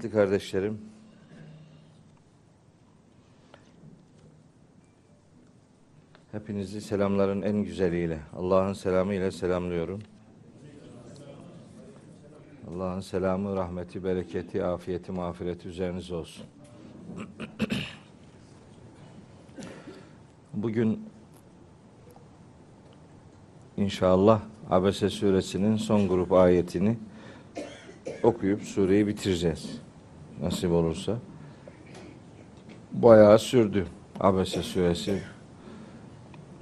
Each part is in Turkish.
Kıymetli kardeşlerim, hepinizi selamların en güzeliyle, Allah'ın selamı ile selamlıyorum. Allah'ın selamı, rahmeti, bereketi, afiyeti, mağfireti üzerinize olsun. Bugün inşallah Abese suresinin son grup ayetini okuyup sureyi bitireceğiz. Nasip olursa. Bayağı sürdü Abese suresi.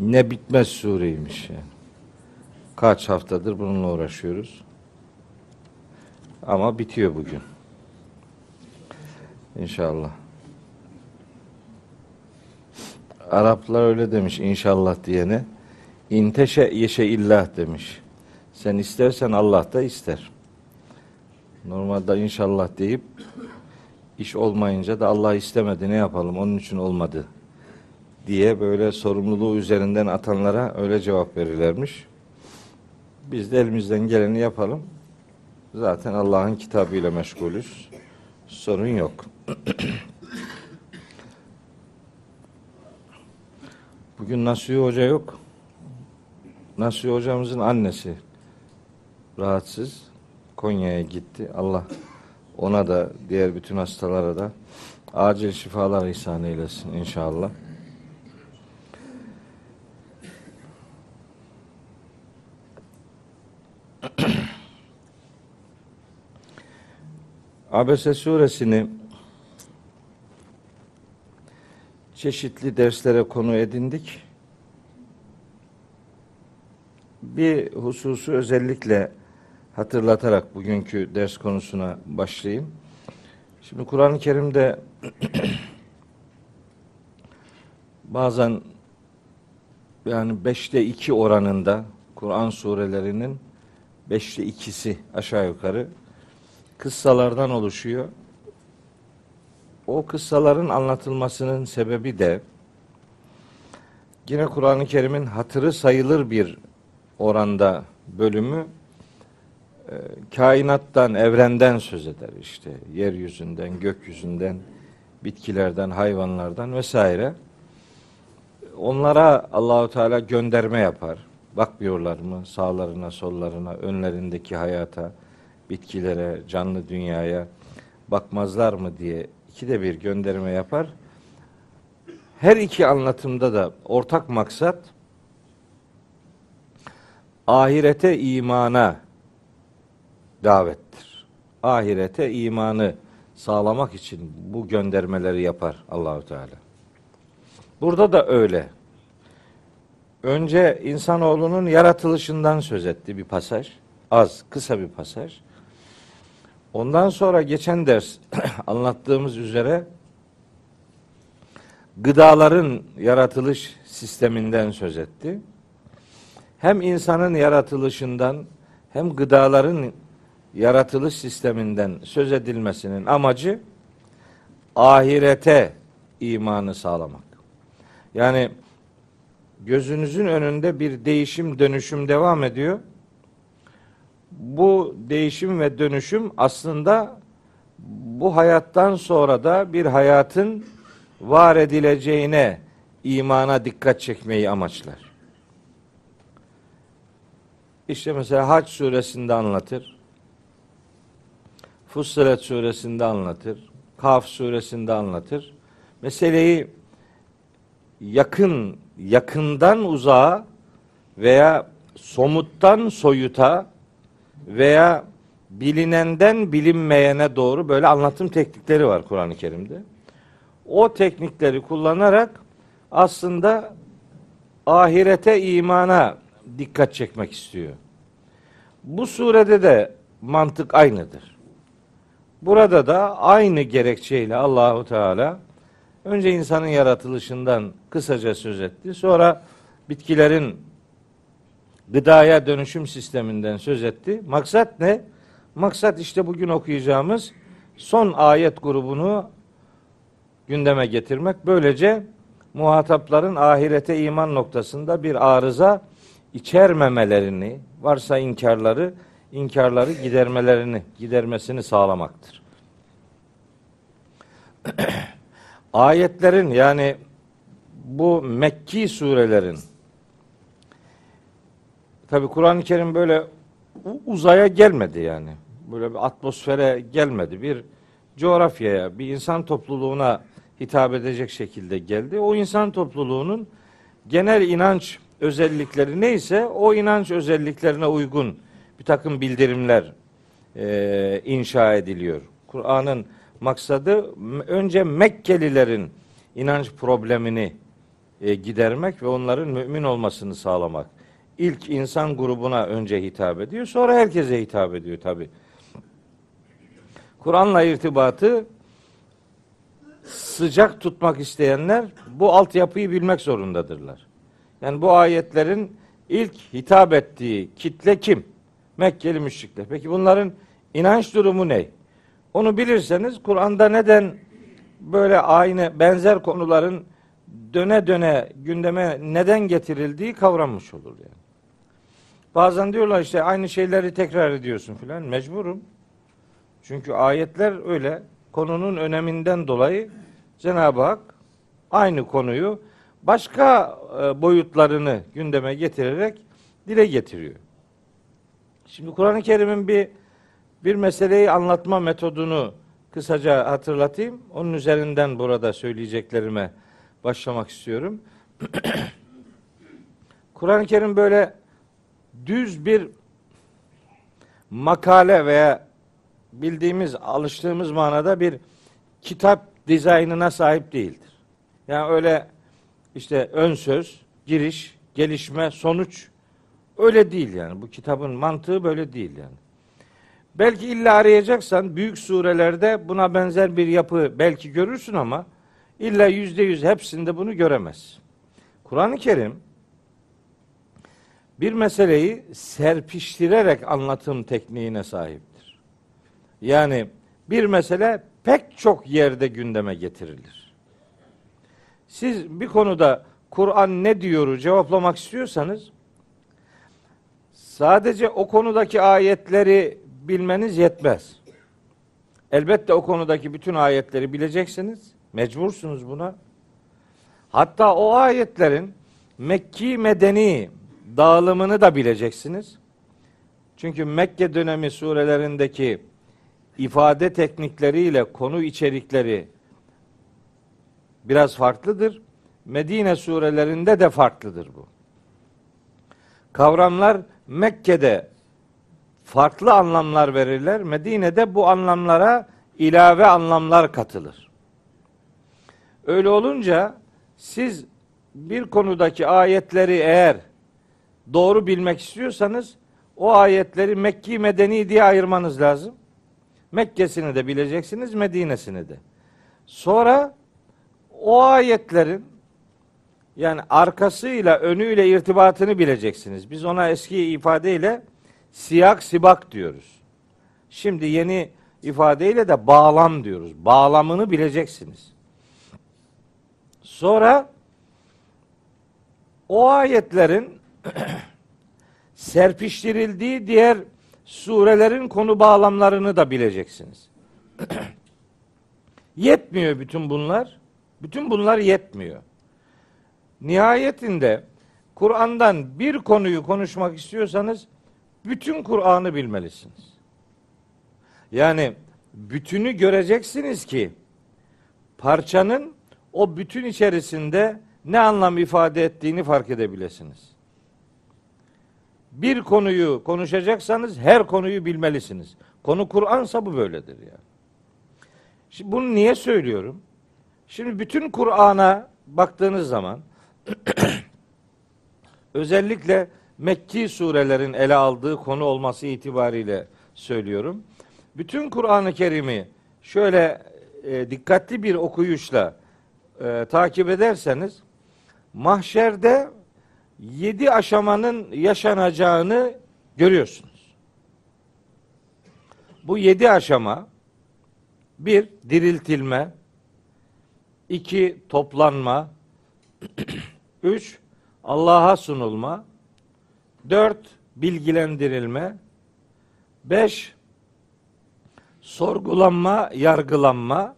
Ne bitmez sureymiş yani. Kaç haftadır bununla uğraşıyoruz. Ama bitiyor bugün. İnşallah. Araplar öyle demiş inşallah diyene. İnteşe yeşe illah demiş. Sen istersen Allah da ister. Normalde inşallah deyip iş olmayınca da Allah istemedi ne yapalım onun için olmadı diye böyle sorumluluğu üzerinden atanlara öyle cevap verirlermiş. Biz de elimizden geleni yapalım. Zaten Allah'ın kitabıyla meşgulüz. Sorun yok. Bugün Nasuhi Hoca yok. Nasuhi hocamızın annesi rahatsız. Konya'ya gitti. Allah ona da diğer bütün hastalara da acil şifalar ihsan eylesin inşallah. Abese suresini çeşitli derslere konu edindik. Bir hususu özellikle hatırlatarak bugünkü ders konusuna başlayayım. Şimdi Kur'an-ı Kerim'de bazen yani beşte iki oranında Kur'an surelerinin beşte ikisi aşağı yukarı kıssalardan oluşuyor. O kıssaların anlatılmasının sebebi de yine Kur'an-ı Kerim'in hatırı sayılır bir oranda bölümü e, kainattan, evrenden söz eder işte. Yeryüzünden, gökyüzünden, bitkilerden, hayvanlardan vesaire. Onlara Allahu Teala gönderme yapar. Bakmıyorlar mı sağlarına, sollarına, önlerindeki hayata, bitkilere, canlı dünyaya bakmazlar mı diye ikide bir gönderme yapar. Her iki anlatımda da ortak maksat ahirete imana davettir. Ahirete imanı sağlamak için bu göndermeleri yapar Allahu Teala. Burada da öyle. Önce insanoğlunun yaratılışından söz etti bir pasaj. Az, kısa bir pasaj. Ondan sonra geçen ders anlattığımız üzere gıdaların yaratılış sisteminden söz etti. Hem insanın yaratılışından hem gıdaların yaratılış sisteminden söz edilmesinin amacı ahirete imanı sağlamak. Yani gözünüzün önünde bir değişim dönüşüm devam ediyor bu değişim ve dönüşüm aslında bu hayattan sonra da bir hayatın var edileceğine imana dikkat çekmeyi amaçlar. İşte mesela Hac suresinde anlatır. Fussilet suresinde anlatır. Kaf suresinde anlatır. Meseleyi yakın, yakından uzağa veya somuttan soyuta veya bilinenden bilinmeyene doğru böyle anlatım teknikleri var Kur'an-ı Kerim'de. O teknikleri kullanarak aslında ahirete imana dikkat çekmek istiyor. Bu surede de mantık aynıdır. Burada da aynı gerekçeyle Allahu Teala önce insanın yaratılışından kısaca söz etti. Sonra bitkilerin gıdaya dönüşüm sisteminden söz etti. Maksat ne? Maksat işte bugün okuyacağımız son ayet grubunu gündeme getirmek. Böylece muhatapların ahirete iman noktasında bir arıza içermemelerini, varsa inkarları, inkarları gidermelerini, gidermesini sağlamaktır. Ayetlerin yani bu Mekki surelerin tabi Kur'an-ı Kerim böyle uzaya gelmedi yani. Böyle bir atmosfere gelmedi. Bir coğrafyaya, bir insan topluluğuna hitap edecek şekilde geldi. O insan topluluğunun genel inanç özellikleri neyse o inanç özelliklerine uygun bir takım bildirimler e, inşa ediliyor. Kur'an'ın maksadı önce Mekkelilerin inanç problemini e, gidermek ve onların mümin olmasını sağlamak. İlk insan grubuna önce hitap ediyor, sonra herkese hitap ediyor tabi. Kur'an'la irtibatı sıcak tutmak isteyenler bu altyapıyı bilmek zorundadırlar. Yani bu ayetlerin ilk hitap ettiği kitle kim? Mekkeli müşrikler. Peki bunların inanç durumu ne? Onu bilirseniz Kur'an'da neden böyle aynı benzer konuların döne döne gündeme neden getirildiği kavranmış olur yani. Bazen diyorlar işte aynı şeyleri tekrar ediyorsun filan. Mecburum. Çünkü ayetler öyle konunun öneminden dolayı Cenab-ı Hak aynı konuyu başka e, boyutlarını gündeme getirerek dile getiriyor. Şimdi Kur'an-ı Kerim'in bir bir meseleyi anlatma metodunu kısaca hatırlatayım. Onun üzerinden burada söyleyeceklerime başlamak istiyorum. Kur'an-ı Kerim böyle düz bir makale veya bildiğimiz, alıştığımız manada bir kitap dizaynına sahip değildir. Yani öyle işte ön söz, giriş, gelişme, sonuç öyle değil yani. Bu kitabın mantığı böyle değil yani. Belki illa arayacaksan büyük surelerde buna benzer bir yapı belki görürsün ama illa yüzde yüz hepsinde bunu göremez. Kur'an-ı Kerim bir meseleyi serpiştirerek anlatım tekniğine sahiptir. Yani bir mesele pek çok yerde gündeme getirilir. Siz bir konuda Kur'an ne diyoru cevaplamak istiyorsanız sadece o konudaki ayetleri bilmeniz yetmez. Elbette o konudaki bütün ayetleri bileceksiniz. Mecbursunuz buna. Hatta o ayetlerin Mekki medeni dağılımını da bileceksiniz. Çünkü Mekke dönemi surelerindeki ifade teknikleriyle konu içerikleri biraz farklıdır. Medine surelerinde de farklıdır bu. Kavramlar Mekke'de farklı anlamlar verirler. Medine'de bu anlamlara ilave anlamlar katılır. Öyle olunca siz bir konudaki ayetleri eğer doğru bilmek istiyorsanız o ayetleri Mekki Medeni diye ayırmanız lazım. Mekke'sini de bileceksiniz, Medine'sini de. Sonra o ayetlerin yani arkasıyla önüyle irtibatını bileceksiniz. Biz ona eski ifadeyle siyak sibak diyoruz. Şimdi yeni ifadeyle de bağlam diyoruz. Bağlamını bileceksiniz. Sonra o ayetlerin serpiştirildiği diğer surelerin konu bağlamlarını da bileceksiniz. yetmiyor bütün bunlar. Bütün bunlar yetmiyor. Nihayetinde Kur'an'dan bir konuyu konuşmak istiyorsanız bütün Kur'an'ı bilmelisiniz. Yani bütünü göreceksiniz ki parçanın o bütün içerisinde ne anlam ifade ettiğini fark edebilirsiniz. Bir konuyu konuşacaksanız her konuyu bilmelisiniz. Konu Kur'ansa bu böyledir yani. Şimdi bunu niye söylüyorum? Şimdi bütün Kur'an'a baktığınız zaman özellikle Mekki surelerin ele aldığı konu olması itibariyle söylüyorum. Bütün Kur'an-ı Kerim'i şöyle e, dikkatli bir okuyuşla e, takip ederseniz mahşerde yedi aşamanın yaşanacağını görüyorsunuz. Bu yedi aşama bir diriltilme, iki toplanma, üç Allah'a sunulma, Dört, bilgilendirilme. Beş, sorgulanma, yargılanma.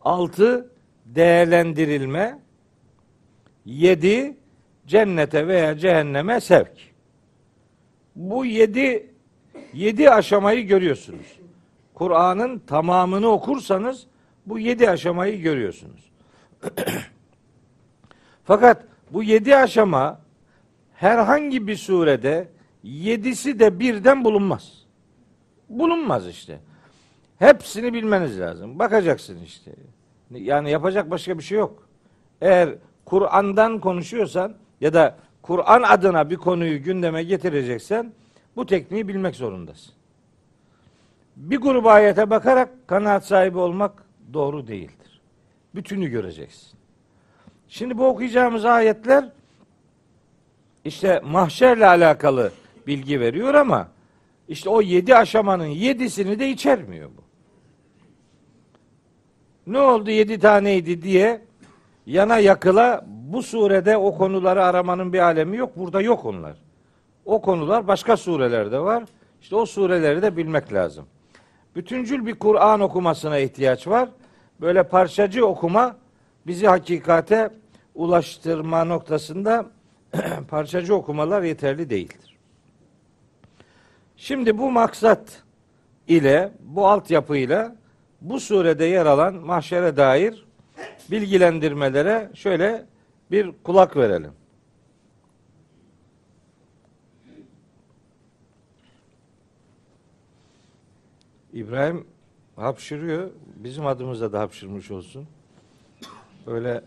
Altı, değerlendirilme. Yedi, cennete veya cehenneme sevk. Bu yedi, yedi aşamayı görüyorsunuz. Kur'an'ın tamamını okursanız bu yedi aşamayı görüyorsunuz. Fakat bu yedi aşama herhangi bir surede yedisi de birden bulunmaz. Bulunmaz işte. Hepsini bilmeniz lazım. Bakacaksın işte. Yani yapacak başka bir şey yok. Eğer Kur'an'dan konuşuyorsan ya da Kur'an adına bir konuyu gündeme getireceksen bu tekniği bilmek zorundasın. Bir grup ayete bakarak kanaat sahibi olmak doğru değildir. Bütünü göreceksin. Şimdi bu okuyacağımız ayetler işte mahşerle alakalı bilgi veriyor ama işte o yedi aşamanın yedisini de içermiyor bu. Ne oldu yedi taneydi diye yana yakıla bu surede o konuları aramanın bir alemi yok. Burada yok onlar. O konular başka surelerde var. İşte o sureleri de bilmek lazım. Bütüncül bir Kur'an okumasına ihtiyaç var. Böyle parçacı okuma bizi hakikate ulaştırma noktasında parçacı okumalar yeterli değildir. Şimdi bu maksat ile bu altyapıyla bu surede yer alan mahşere dair bilgilendirmelere şöyle bir kulak verelim. İbrahim hapşırıyor. Bizim adımıza da hapşırmış olsun. Böyle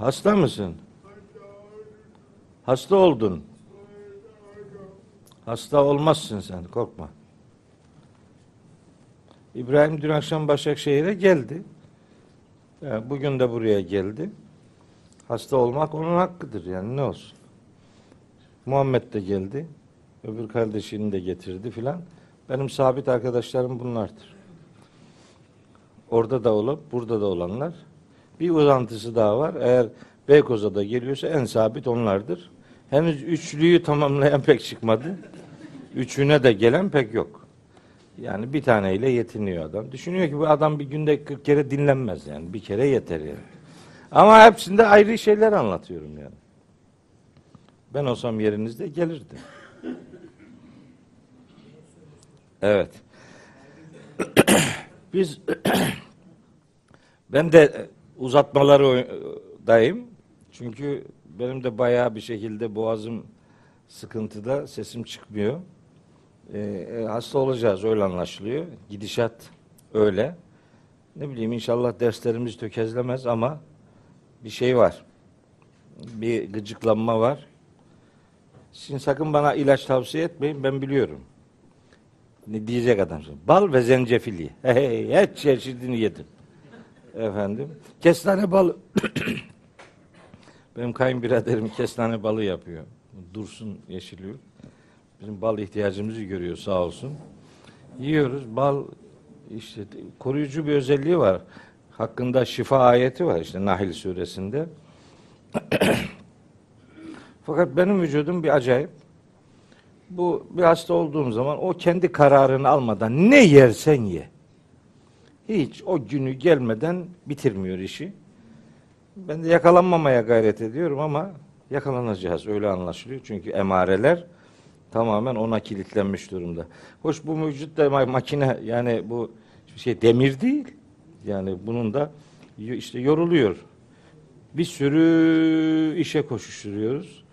hasta mısın? Hasta oldun. Hasta olmazsın sen korkma. İbrahim dün akşam Başakşehir'e geldi. Yani bugün de buraya geldi. Hasta olmak onun hakkıdır yani ne olsun. Muhammed de geldi. Öbür kardeşini de getirdi filan. Benim sabit arkadaşlarım bunlardır. Orada da olup burada da olanlar. Bir uzantısı daha var. Eğer Beykoz'a da geliyorsa en sabit onlardır. Henüz üçlüyü tamamlayan pek çıkmadı. Üçüne de gelen pek yok. Yani bir taneyle yetiniyor adam. Düşünüyor ki bu adam bir günde 40 kere dinlenmez yani. Bir kere yeter yani. Ama hepsinde ayrı şeyler anlatıyorum yani. Ben olsam yerinizde gelirdim. Evet. Biz ben de uzatmaları dayım. Çünkü benim de bayağı bir şekilde boğazım sıkıntıda, sesim çıkmıyor. Ee, hasta olacağız öyle anlaşılıyor. Gidişat öyle. Ne bileyim inşallah derslerimiz tökezlemez ama bir şey var. Bir gıcıklanma var. Şimdi sakın bana ilaç tavsiye etmeyin ben biliyorum. Ne diyecek adam? Bal ve zencefili. Hey, her çeşidini yedim. Efendim. Kestane balı. Benim kayınbiraderim kestane balı yapıyor. Dursun yeşiliyor. Bizim bal ihtiyacımızı görüyor sağ olsun. Yiyoruz. Bal işte koruyucu bir özelliği var. Hakkında şifa ayeti var işte Nahil suresinde. Fakat benim vücudum bir acayip. Bu bir hasta olduğum zaman o kendi kararını almadan ne yersen ye. Hiç o günü gelmeden bitirmiyor işi. Ben de yakalanmamaya gayret ediyorum ama yakalanacağız öyle anlaşılıyor. Çünkü emareler tamamen ona kilitlenmiş durumda. Hoş bu vücut da makine yani bu şey demir değil. Yani bunun da işte yoruluyor. Bir sürü işe koşuşturuyoruz.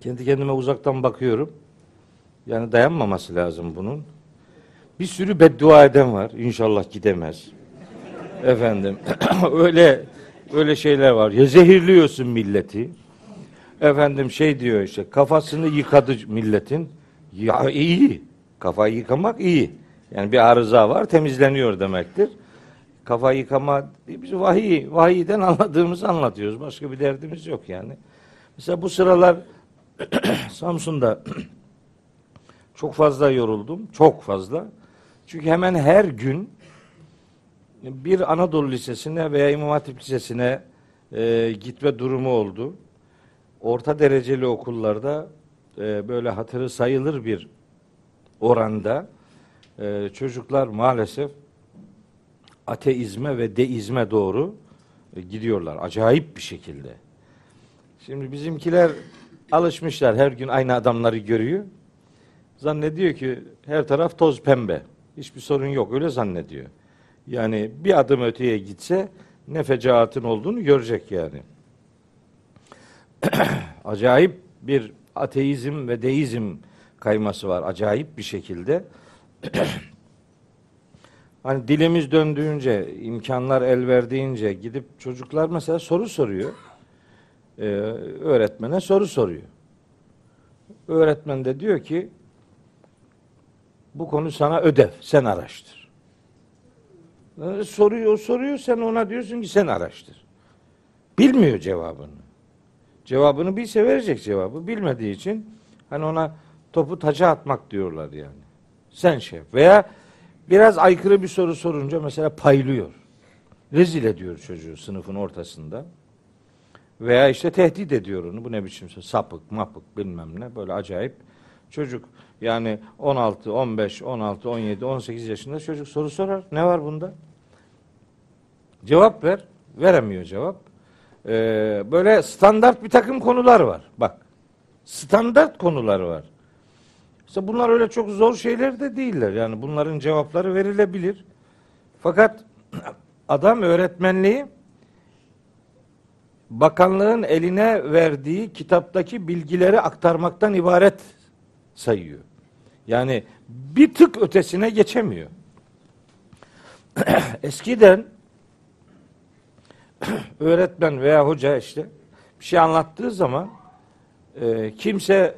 Kendi kendime uzaktan bakıyorum. Yani dayanmaması lazım bunun. Bir sürü beddua eden var. İnşallah gidemez. Efendim öyle öyle şeyler var. Ya zehirliyorsun milleti. Efendim şey diyor işte kafasını yıkadı milletin. Ya iyi. Kafayı yıkamak iyi. Yani bir arıza var temizleniyor demektir. Kafa yıkama biz vahiy, vahiyden anladığımızı anlatıyoruz. Başka bir derdimiz yok yani. Mesela bu sıralar Samsun'da çok fazla yoruldum. Çok fazla. Çünkü hemen her gün bir Anadolu Lisesi'ne veya İmam Hatip Lisesi'ne e, gitme durumu oldu. orta dereceli okullarda e, böyle hatırı sayılır bir oranda e, çocuklar maalesef ateizme ve deizme doğru e, gidiyorlar. Acayip bir şekilde. Şimdi bizimkiler alışmışlar her gün aynı adamları görüyor. Zannediyor ki her taraf toz pembe. Hiçbir sorun yok öyle zannediyor. Yani bir adım öteye gitse ne fecaatın olduğunu görecek yani. Acayip bir ateizm ve deizm kayması var. Acayip bir şekilde. hani dilimiz döndüğünce, imkanlar el verdiğince gidip çocuklar mesela soru soruyor. Ee, öğretmene soru soruyor. Öğretmen de diyor ki bu konu sana ödev, sen araştır. Ee, soruyor, soruyor, sen ona diyorsun ki sen araştır. Bilmiyor cevabını. Cevabını bilse verecek cevabı. Bilmediği için hani ona topu taça atmak diyorlar yani. Sen şey veya biraz aykırı bir soru sorunca mesela paylıyor. Rezil ediyor çocuğu sınıfın ortasında. Veya işte tehdit ediyor onu. Bu ne biçim? Sapık, mapık bilmem ne. Böyle acayip. Çocuk yani 16, 15, 16, 17, 18 yaşında çocuk soru sorar. Ne var bunda? Cevap ver. Veremiyor cevap. Ee, böyle standart bir takım konular var. Bak. Standart konular var. İşte bunlar öyle çok zor şeyler de değiller. Yani bunların cevapları verilebilir. Fakat adam öğretmenliği bakanlığın eline verdiği kitaptaki bilgileri aktarmaktan ibaret sayıyor. Yani bir tık ötesine geçemiyor. Eskiden öğretmen veya hoca işte bir şey anlattığı zaman e, kimse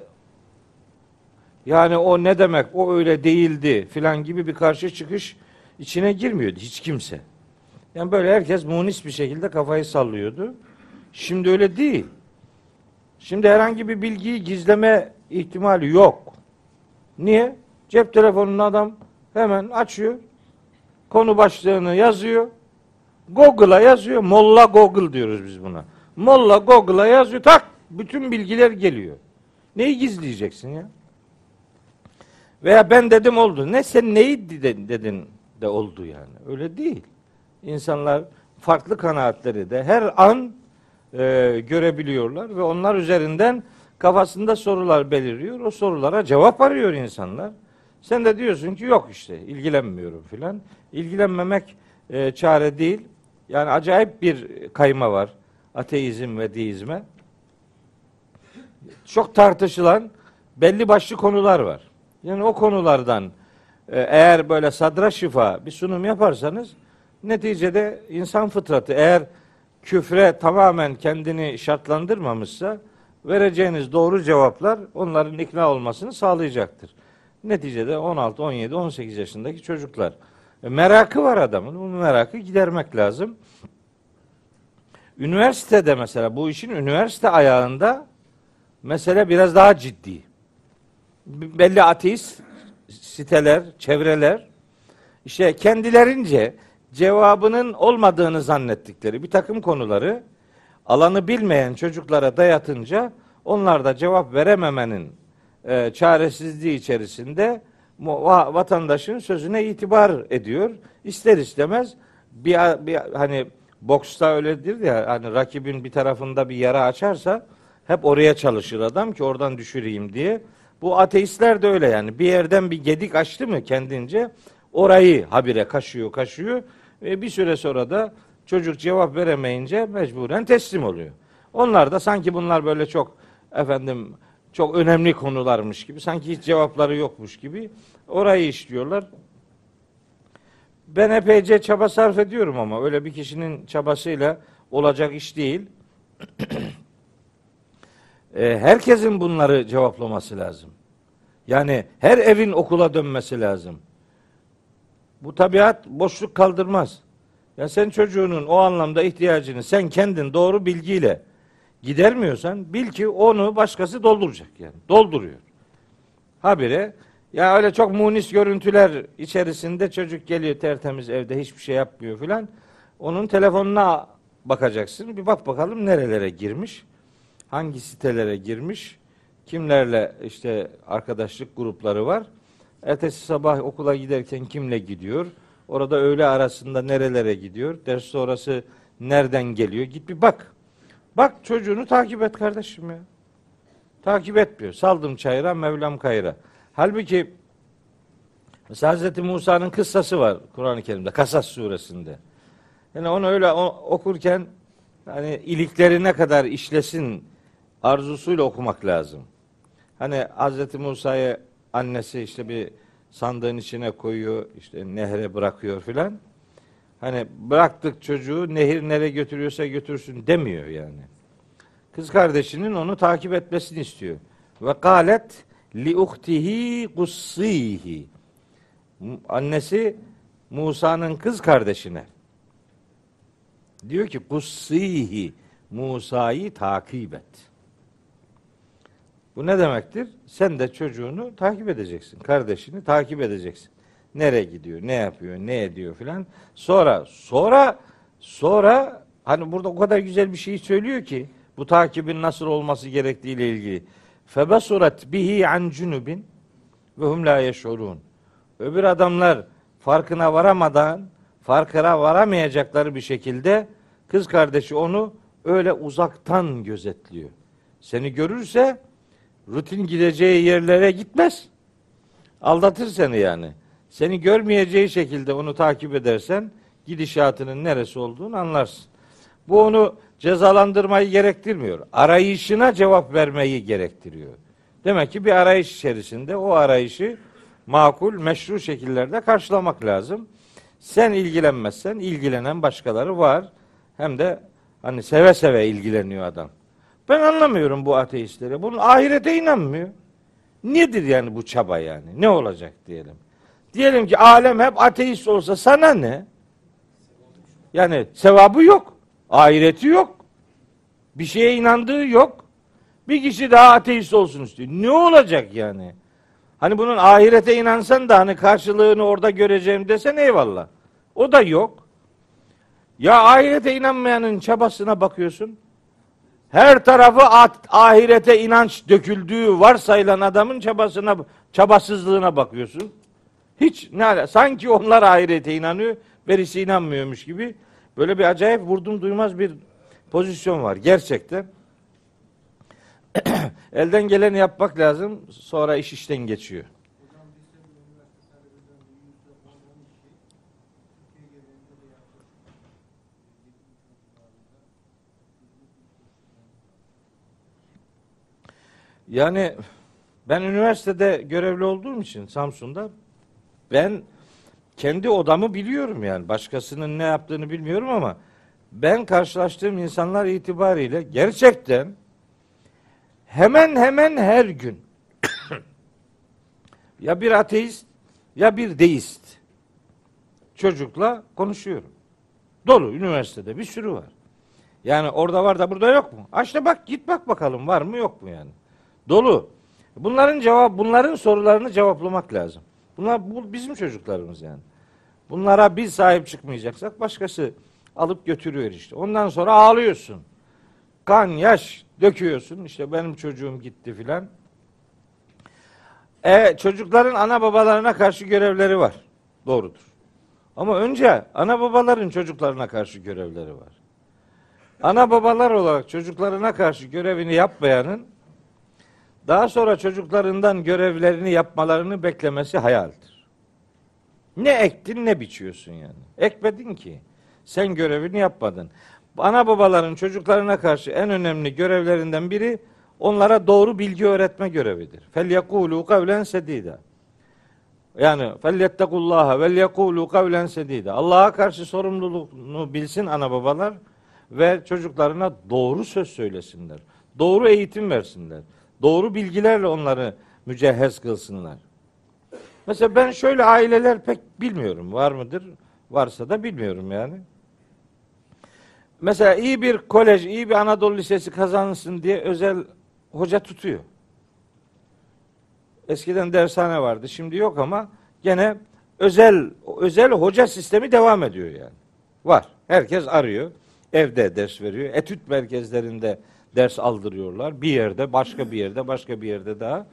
yani o ne demek o öyle değildi filan gibi bir karşı çıkış içine girmiyordu hiç kimse. Yani böyle herkes munis bir şekilde kafayı sallıyordu. Şimdi öyle değil. Şimdi herhangi bir bilgiyi gizleme ihtimali yok. Niye? Cep telefonunu adam hemen açıyor. Konu başlığını yazıyor. Google'a yazıyor. Molla Google diyoruz biz buna. Molla Google'a yazıyor. Tak bütün bilgiler geliyor. Neyi gizleyeceksin ya? Veya ben dedim oldu. Ne sen neyi dedin de oldu yani. Öyle değil. İnsanlar farklı kanaatleri de her an e, görebiliyorlar ve onlar üzerinden kafasında sorular beliriyor. O sorulara cevap arıyor insanlar. Sen de diyorsun ki yok işte ilgilenmiyorum filan. İlgilenmemek e, çare değil. Yani acayip bir kayma var ateizm ve deizme. Çok tartışılan belli başlı konular var. Yani o konulardan e, eğer böyle sadra şifa bir sunum yaparsanız neticede insan fıtratı eğer küfre tamamen kendini şartlandırmamışsa vereceğiniz doğru cevaplar onların ikna olmasını sağlayacaktır. Neticede 16, 17, 18 yaşındaki çocuklar. E, merakı var adamın. Bu merakı gidermek lazım. Üniversitede mesela bu işin üniversite ayağında mesele biraz daha ciddi. Belli ateist siteler, çevreler işte kendilerince cevabının olmadığını zannettikleri bir takım konuları alanı bilmeyen çocuklara dayatınca onlar da cevap verememenin e, çaresizliği içerisinde vatandaşın sözüne itibar ediyor. İster istemez bir, bir hani boksta öyledir ya hani rakibin bir tarafında bir yara açarsa hep oraya çalışır adam ki oradan düşüreyim diye. Bu ateistler de öyle yani. Bir yerden bir gedik açtı mı kendince orayı habire kaşıyor kaşıyor ve bir süre sonra da çocuk cevap veremeyince mecburen teslim oluyor. Onlar da sanki bunlar böyle çok efendim çok önemli konularmış gibi sanki hiç cevapları yokmuş gibi orayı işliyorlar. Ben epeyce çaba sarf ediyorum ama öyle bir kişinin çabasıyla olacak iş değil. e, herkesin bunları cevaplaması lazım. Yani her evin okula dönmesi lazım. Bu tabiat boşluk kaldırmaz. Ya sen çocuğunun o anlamda ihtiyacını sen kendin doğru bilgiyle gidermiyorsan bil ki onu başkası dolduracak yani. Dolduruyor. Habire ya öyle çok munis görüntüler içerisinde çocuk geliyor tertemiz evde hiçbir şey yapmıyor filan. Onun telefonuna bakacaksın. Bir bak bakalım nerelere girmiş. hangi sitelere girmiş, kimlerle işte arkadaşlık grupları var. Ertesi sabah okula giderken kimle gidiyor? Orada öğle arasında nerelere gidiyor? Ders sonrası nereden geliyor? Git bir bak. Bak çocuğunu takip et kardeşim ya. Takip etmiyor. Saldım çayıra, Mevlam kayıra. Halbuki mesela Hazreti Musa'nın kıssası var Kur'an-ı Kerim'de. Kasas suresinde. Yani onu öyle okurken hani iliklerine kadar işlesin arzusuyla okumak lazım. Hani Hazreti Musa'yı annesi işte bir sandığın içine koyuyor, işte nehre bırakıyor filan. Hani bıraktık çocuğu nehir nereye götürüyorsa götürsün demiyor yani. Kız kardeşinin onu takip etmesini istiyor. Ve galet li uhtihi kussihi. Annesi Musa'nın kız kardeşine diyor ki kussihi Musa'yı takip et. Bu ne demektir? Sen de çocuğunu takip edeceksin. Kardeşini takip edeceksin. Nereye gidiyor, ne yapıyor, ne ediyor filan. Sonra, sonra, sonra hani burada o kadar güzel bir şey söylüyor ki bu takibin nasıl olması gerektiğiyle ilgili. Febasurat bihi an cunubin ve hum la yeşurun. Öbür adamlar farkına varamadan, farkına varamayacakları bir şekilde kız kardeşi onu öyle uzaktan gözetliyor. Seni görürse rutin gideceği yerlere gitmez. Aldatır seni yani. Seni görmeyeceği şekilde onu takip edersen gidişatının neresi olduğunu anlarsın. Bu onu cezalandırmayı gerektirmiyor. Arayışına cevap vermeyi gerektiriyor. Demek ki bir arayış içerisinde o arayışı makul, meşru şekillerde karşılamak lazım. Sen ilgilenmezsen ilgilenen başkaları var. Hem de hani seve seve ilgileniyor adam. Ben anlamıyorum bu ateistleri. Bunun ahirete inanmıyor. Nedir yani bu çaba yani? Ne olacak diyelim. Diyelim ki alem hep ateist olsa sana ne? Yani sevabı yok. Ahireti yok. Bir şeye inandığı yok. Bir kişi daha ateist olsun istiyor. Ne olacak yani? Hani bunun ahirete inansan da hani karşılığını orada göreceğim desen eyvallah. O da yok. Ya ahirete inanmayanın çabasına bakıyorsun. Her tarafı ahirete inanç döküldüğü varsayılan adamın çabasına çabasızlığına bakıyorsun. Hiç ne sanki onlar ahirete inanıyor, birisi inanmıyormuş gibi böyle bir acayip vurdum duymaz bir pozisyon var gerçekten. Elden geleni yapmak lazım. Sonra iş işten geçiyor. Yani ben üniversitede görevli olduğum için Samsun'da ben kendi odamı biliyorum yani. Başkasının ne yaptığını bilmiyorum ama ben karşılaştığım insanlar itibariyle gerçekten hemen hemen her gün ya bir ateist ya bir deist çocukla konuşuyorum. Dolu üniversitede bir sürü var. Yani orada var da burada yok mu? Aç da bak git bak bakalım var mı yok mu yani. Dolu. Bunların cevap bunların sorularını cevaplamak lazım. Bunlar bu bizim çocuklarımız yani. Bunlara biz sahip çıkmayacaksak başkası alıp götürüyor işte. Ondan sonra ağlıyorsun. Kan, yaş döküyorsun. İşte benim çocuğum gitti filan. E, çocukların ana babalarına karşı görevleri var. Doğrudur. Ama önce ana babaların çocuklarına karşı görevleri var. Ana babalar olarak çocuklarına karşı görevini yapmayanın daha sonra çocuklarından görevlerini yapmalarını beklemesi hayaldir. Ne ektin ne biçiyorsun yani. Ekmedin ki. Sen görevini yapmadın. Ana babaların çocuklarına karşı en önemli görevlerinden biri onlara doğru bilgi öğretme görevidir. Fel yekulu kavlen sedida. Yani felyettekullaha vel yekulu kavlen sedida. Allah'a karşı sorumluluğunu bilsin ana babalar ve çocuklarına doğru söz söylesinler. Doğru eğitim versinler. Doğru bilgilerle onları mücehhez kılsınlar. Mesela ben şöyle aileler pek bilmiyorum. Var mıdır? Varsa da bilmiyorum yani. Mesela iyi bir kolej, iyi bir Anadolu Lisesi kazansın diye özel hoca tutuyor. Eskiden dershane vardı, şimdi yok ama gene özel özel hoca sistemi devam ediyor yani. Var. Herkes arıyor. Evde ders veriyor. Etüt merkezlerinde ders aldırıyorlar. Bir yerde, başka bir yerde, başka bir yerde daha.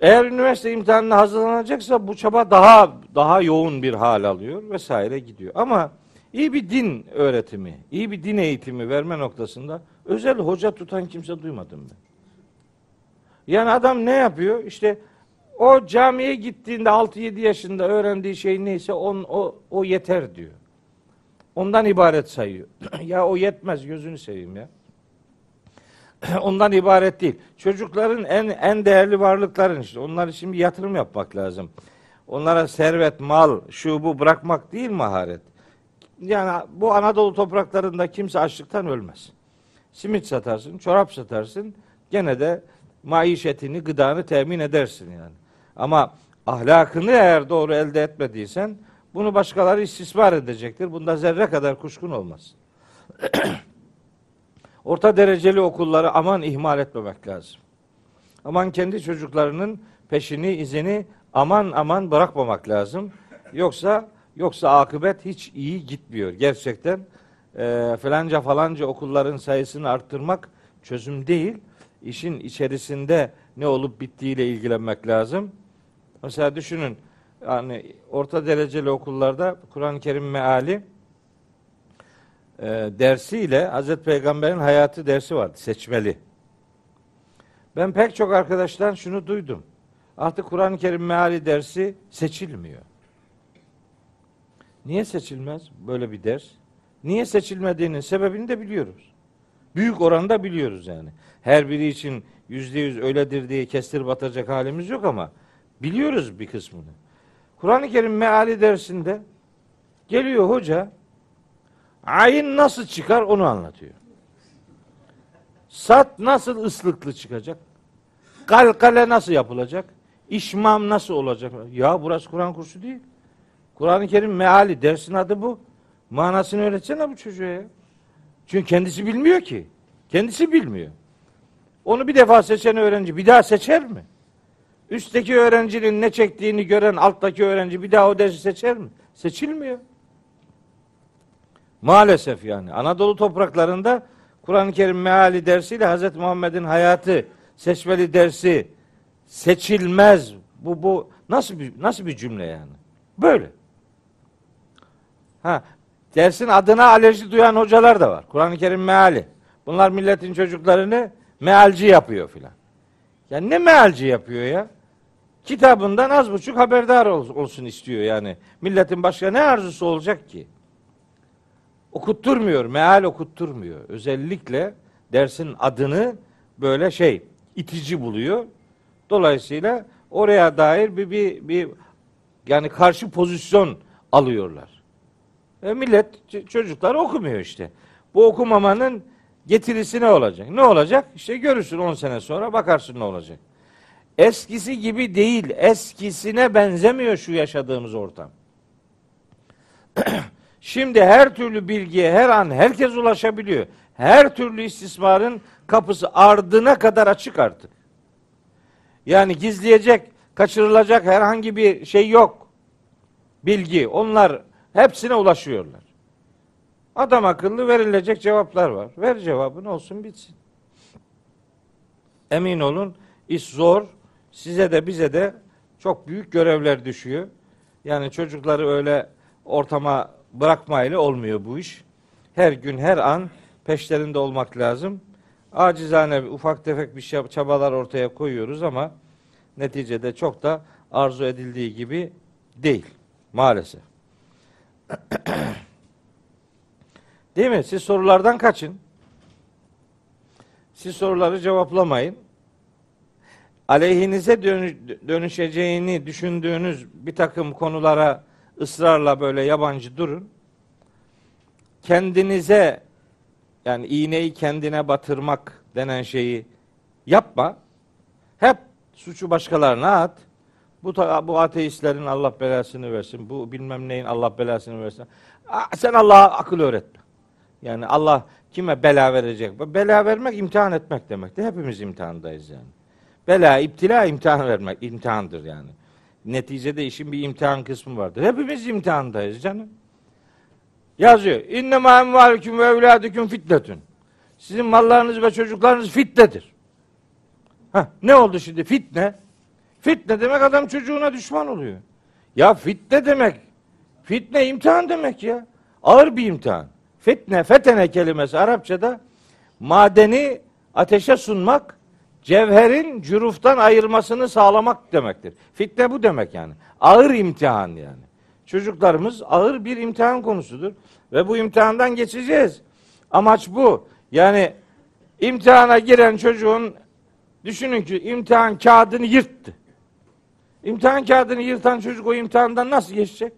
Eğer üniversite imtihanına hazırlanacaksa bu çaba daha daha yoğun bir hal alıyor vesaire gidiyor. Ama iyi bir din öğretimi, iyi bir din eğitimi verme noktasında özel hoca tutan kimse duymadım ben. Yani adam ne yapıyor? İşte o camiye gittiğinde 6-7 yaşında öğrendiği şey neyse on, o, o yeter diyor. Ondan ibaret sayıyor. ya o yetmez gözünü seveyim ya. Ondan ibaret değil. Çocukların en en değerli varlıkların işte. Onlar için bir yatırım yapmak lazım. Onlara servet, mal, şu bu bırakmak değil maharet. Yani bu Anadolu topraklarında kimse açlıktan ölmez. Simit satarsın, çorap satarsın. Gene de maişetini, gıdanı temin edersin yani. Ama ahlakını eğer doğru elde etmediysen bunu başkaları istismar edecektir. Bunda zerre kadar kuşkun olmaz. Orta dereceli okulları aman ihmal etmemek lazım. Aman kendi çocuklarının peşini, izini aman aman bırakmamak lazım. Yoksa yoksa akıbet hiç iyi gitmiyor. Gerçekten e, falanca falanca okulların sayısını arttırmak çözüm değil. İşin içerisinde ne olup bittiğiyle ilgilenmek lazım. Mesela düşünün yani orta dereceli okullarda Kur'an-ı Kerim meali e, dersiyle Hazreti Peygamber'in hayatı dersi vardı seçmeli. Ben pek çok arkadaştan şunu duydum. Artık Kur'an-ı Kerim meali dersi seçilmiyor. Niye seçilmez böyle bir ders? Niye seçilmediğinin sebebini de biliyoruz. Büyük oranda biliyoruz yani. Her biri için yüzde yüz öyledir diye kestir batacak halimiz yok ama biliyoruz bir kısmını. Kur'an-ı Kerim meali dersinde geliyor hoca ayin nasıl çıkar onu anlatıyor. Sat nasıl ıslıklı çıkacak? Kalkale nasıl yapılacak? İşmam nasıl olacak? Ya burası Kur'an kursu değil. Kur'an-ı Kerim meali dersin adı bu. Manasını öğretsene bu çocuğa ya. Çünkü kendisi bilmiyor ki. Kendisi bilmiyor. Onu bir defa seçen öğrenci bir daha seçer mi? Üstteki öğrencinin ne çektiğini gören alttaki öğrenci bir daha o dersi seçer mi? Seçilmiyor. Maalesef yani Anadolu topraklarında Kur'an-ı Kerim meali dersiyle Hz. Muhammed'in hayatı seçmeli dersi seçilmez. Bu bu nasıl bir nasıl bir cümle yani? Böyle. Ha, dersin adına alerji duyan hocalar da var. Kur'an-ı Kerim meali. Bunlar milletin çocuklarını mealci yapıyor filan. Ya ne mealci yapıyor ya? Kitabından az buçuk haberdar olsun istiyor yani. Milletin başka ne arzusu olacak ki? Okutturmuyor, meal okutturmuyor. Özellikle dersin adını böyle şey itici buluyor. Dolayısıyla oraya dair bir bir, bir yani karşı pozisyon alıyorlar. E millet çocuklar okumuyor işte. Bu okumamanın getirisi ne olacak? Ne olacak? İşte görürsün 10 sene sonra bakarsın ne olacak. Eskisi gibi değil, eskisine benzemiyor şu yaşadığımız ortam. Şimdi her türlü bilgiye her an herkes ulaşabiliyor. Her türlü istismarın kapısı ardına kadar açık artık. Yani gizleyecek, kaçırılacak herhangi bir şey yok. Bilgi. Onlar hepsine ulaşıyorlar. Adam akıllı verilecek cevaplar var. Ver cevabını olsun bitsin. Emin olun iş zor. Size de bize de çok büyük görevler düşüyor. Yani çocukları öyle ortama bırakmayla olmuyor bu iş. Her gün her an peşlerinde olmak lazım. Acizane ufak tefek bir çabalar ortaya koyuyoruz ama neticede çok da arzu edildiği gibi değil maalesef. Değil mi? Siz sorulardan kaçın. Siz soruları cevaplamayın. Aleyhinize dönüşeceğini düşündüğünüz bir takım konulara ısrarla böyle yabancı durun. Kendinize yani iğneyi kendine batırmak denen şeyi yapma. Hep suçu başkalarına at. Bu bu ateistlerin Allah belasını versin. Bu bilmem neyin Allah belasını versin. Sen Allah'a akıl öğretme. Yani Allah kime bela verecek? Bela vermek imtihan etmek demektir. Hepimiz imtihandayız yani. Bela, iptila imtihan vermek, imtihandır yani. Neticede işin bir imtihan kısmı vardır. Hepimiz imtihandayız canım. Yazıyor. İnne ma emvalüküm ve evladüküm fitnetün. Sizin mallarınız ve çocuklarınız fitnedir. Heh, ne oldu şimdi? Fitne. Fitne demek adam çocuğuna düşman oluyor. Ya fitne demek. Fitne imtihan demek ya. Ağır bir imtihan. Fitne, fetene kelimesi Arapçada madeni ateşe sunmak, cevherin cüruftan ayırmasını sağlamak demektir. Fitne bu demek yani. Ağır imtihan yani. Çocuklarımız ağır bir imtihan konusudur. Ve bu imtihandan geçeceğiz. Amaç bu. Yani imtihana giren çocuğun düşünün ki imtihan kağıdını yırttı. İmtihan kağıdını yırtan çocuk o imtihandan nasıl geçecek?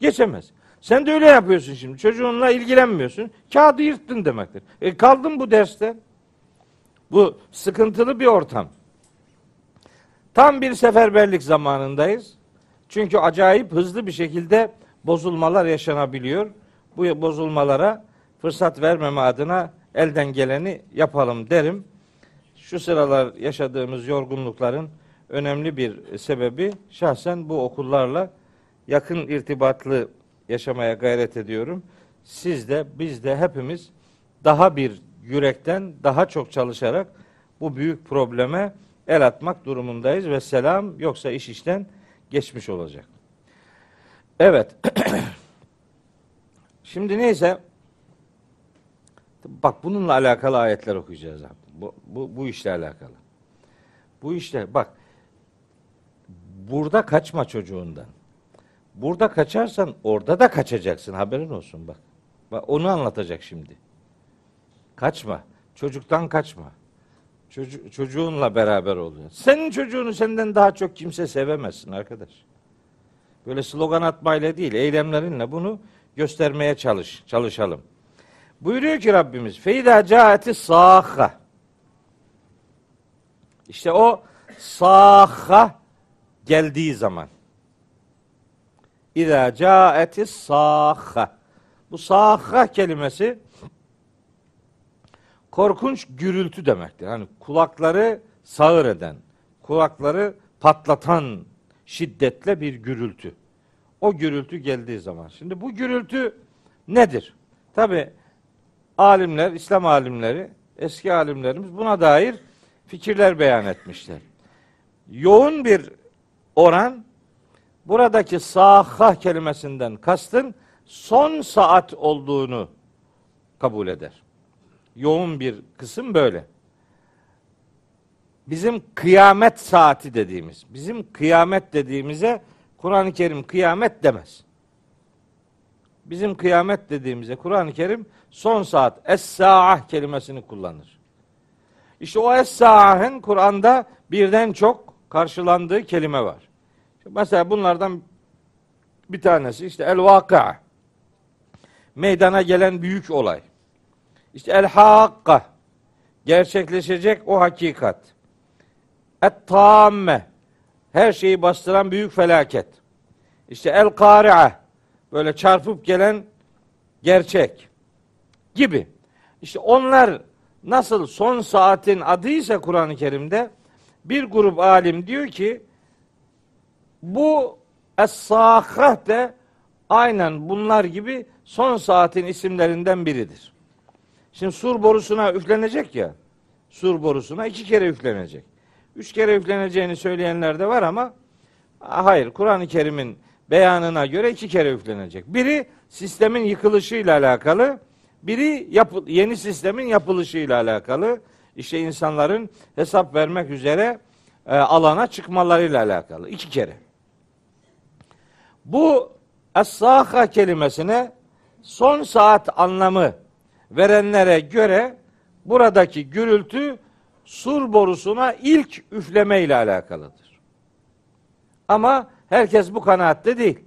Geçemez. Sen de öyle yapıyorsun şimdi. Çocuğunla ilgilenmiyorsun. Kağıdı yırttın demektir. E kaldın bu derste. Bu sıkıntılı bir ortam. Tam bir seferberlik zamanındayız. Çünkü acayip hızlı bir şekilde bozulmalar yaşanabiliyor. Bu bozulmalara fırsat vermeme adına elden geleni yapalım derim. Şu sıralar yaşadığımız yorgunlukların önemli bir sebebi şahsen bu okullarla yakın irtibatlı yaşamaya gayret ediyorum. Siz de biz de hepimiz daha bir yürekten daha çok çalışarak bu büyük probleme el atmak durumundayız ve selam yoksa iş işten geçmiş olacak. Evet. Şimdi neyse bak bununla alakalı ayetler okuyacağız abi. Bu, bu, bu işle alakalı. Bu işte bak burada kaçma çocuğundan. Burada kaçarsan orada da kaçacaksın haberin olsun bak. Bak onu anlatacak şimdi. Kaçma. Çocuktan kaçma. Çocu- çocuğunla beraber oluyor. Senin çocuğunu senden daha çok kimse sevemezsin arkadaş. Böyle slogan atmayla değil, eylemlerinle bunu göstermeye çalış, çalışalım. Buyuruyor ki Rabbimiz, Feyda caati saha. İşte o saha geldiği zaman. İza caeti saha. Bu saha kelimesi korkunç gürültü demektir. Hani kulakları sağır eden, kulakları patlatan şiddetle bir gürültü. O gürültü geldiği zaman. Şimdi bu gürültü nedir? Tabi alimler, İslam alimleri, eski alimlerimiz buna dair fikirler beyan etmişler. Yoğun bir oran buradaki saha kelimesinden kastın son saat olduğunu kabul eder. Yoğun bir kısım böyle. Bizim kıyamet saati dediğimiz, bizim kıyamet dediğimize Kur'an-ı Kerim kıyamet demez. Bizim kıyamet dediğimize Kur'an-ı Kerim son saat es-saah kelimesini kullanır. İşte o es-saahın Kur'an'da birden çok karşılandığı kelime var. Mesela bunlardan bir tanesi işte el-vaka. Meydana gelen büyük olay. İşte el-hakka. Gerçekleşecek o hakikat. Et-tamme. Her şeyi bastıran büyük felaket. İşte el-kari'a. Böyle çarpıp gelen gerçek gibi. İşte onlar nasıl son saatin adıysa Kur'an-ı Kerim'de bir grup alim diyor ki bu Es-Sâhah de aynen bunlar gibi son saatin isimlerinden biridir. Şimdi sur borusuna üflenecek ya. Sur borusuna iki kere üflenecek. Üç kere üfleneceğini söyleyenler de var ama hayır Kur'an-ı Kerim'in beyanına göre iki kere üflenecek. Biri sistemin yıkılışıyla alakalı, biri yapı, yeni sistemin yapılışıyla alakalı. İşte insanların hesap vermek üzere e, alana çıkmalarıyla alakalı. iki kere. Bu es-saha kelimesine son saat anlamı verenlere göre buradaki gürültü sur borusuna ilk üfleme ile alakalıdır. Ama herkes bu kanaatte değil.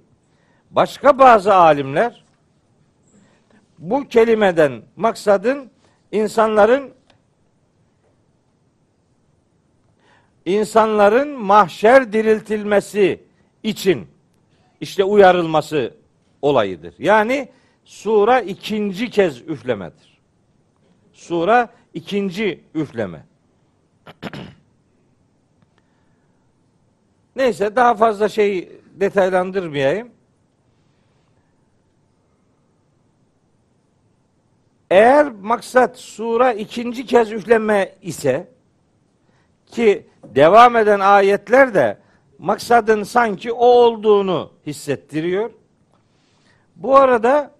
Başka bazı alimler bu kelimeden maksadın insanların insanların mahşer diriltilmesi için işte uyarılması olayıdır. Yani sura ikinci kez üflemedir. Sura ikinci üfleme. Neyse daha fazla şey detaylandırmayayım. Eğer maksat sura ikinci kez üfleme ise ki devam eden ayetler de maksadın sanki o olduğunu hissettiriyor. Bu arada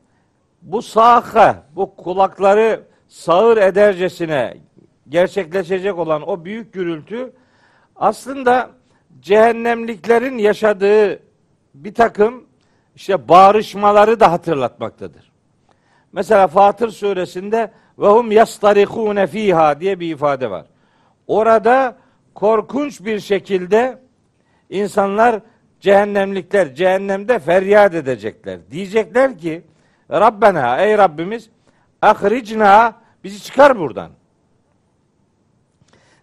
bu sahha, bu kulakları sağır edercesine gerçekleşecek olan o büyük gürültü aslında cehennemliklerin yaşadığı bir takım işte bağrışmaları da hatırlatmaktadır. Mesela Fatır suresinde ve hum yastarihune fiha diye bir ifade var. Orada korkunç bir şekilde insanlar cehennemlikler cehennemde feryat edecekler. Diyecekler ki Rabbena ey Rabbimiz ahricna bizi çıkar buradan.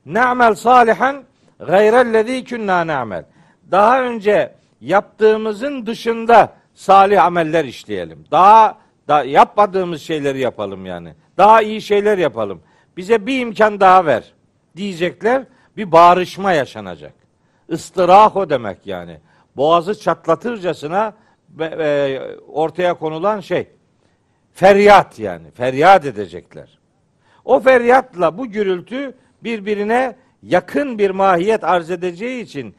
Na'mel salihan gayrellezî künnâ na'mel. Daha önce yaptığımızın dışında salih ameller işleyelim. Daha da yapmadığımız şeyleri yapalım yani. Daha iyi şeyler yapalım. Bize bir imkan daha ver diyecekler. Bir bağrışma yaşanacak. Istırah o demek yani. Boğazı çatlatırcasına ortaya konulan şey. Feryat yani. Feryat edecekler. O feryatla bu gürültü birbirine yakın bir mahiyet arz edeceği için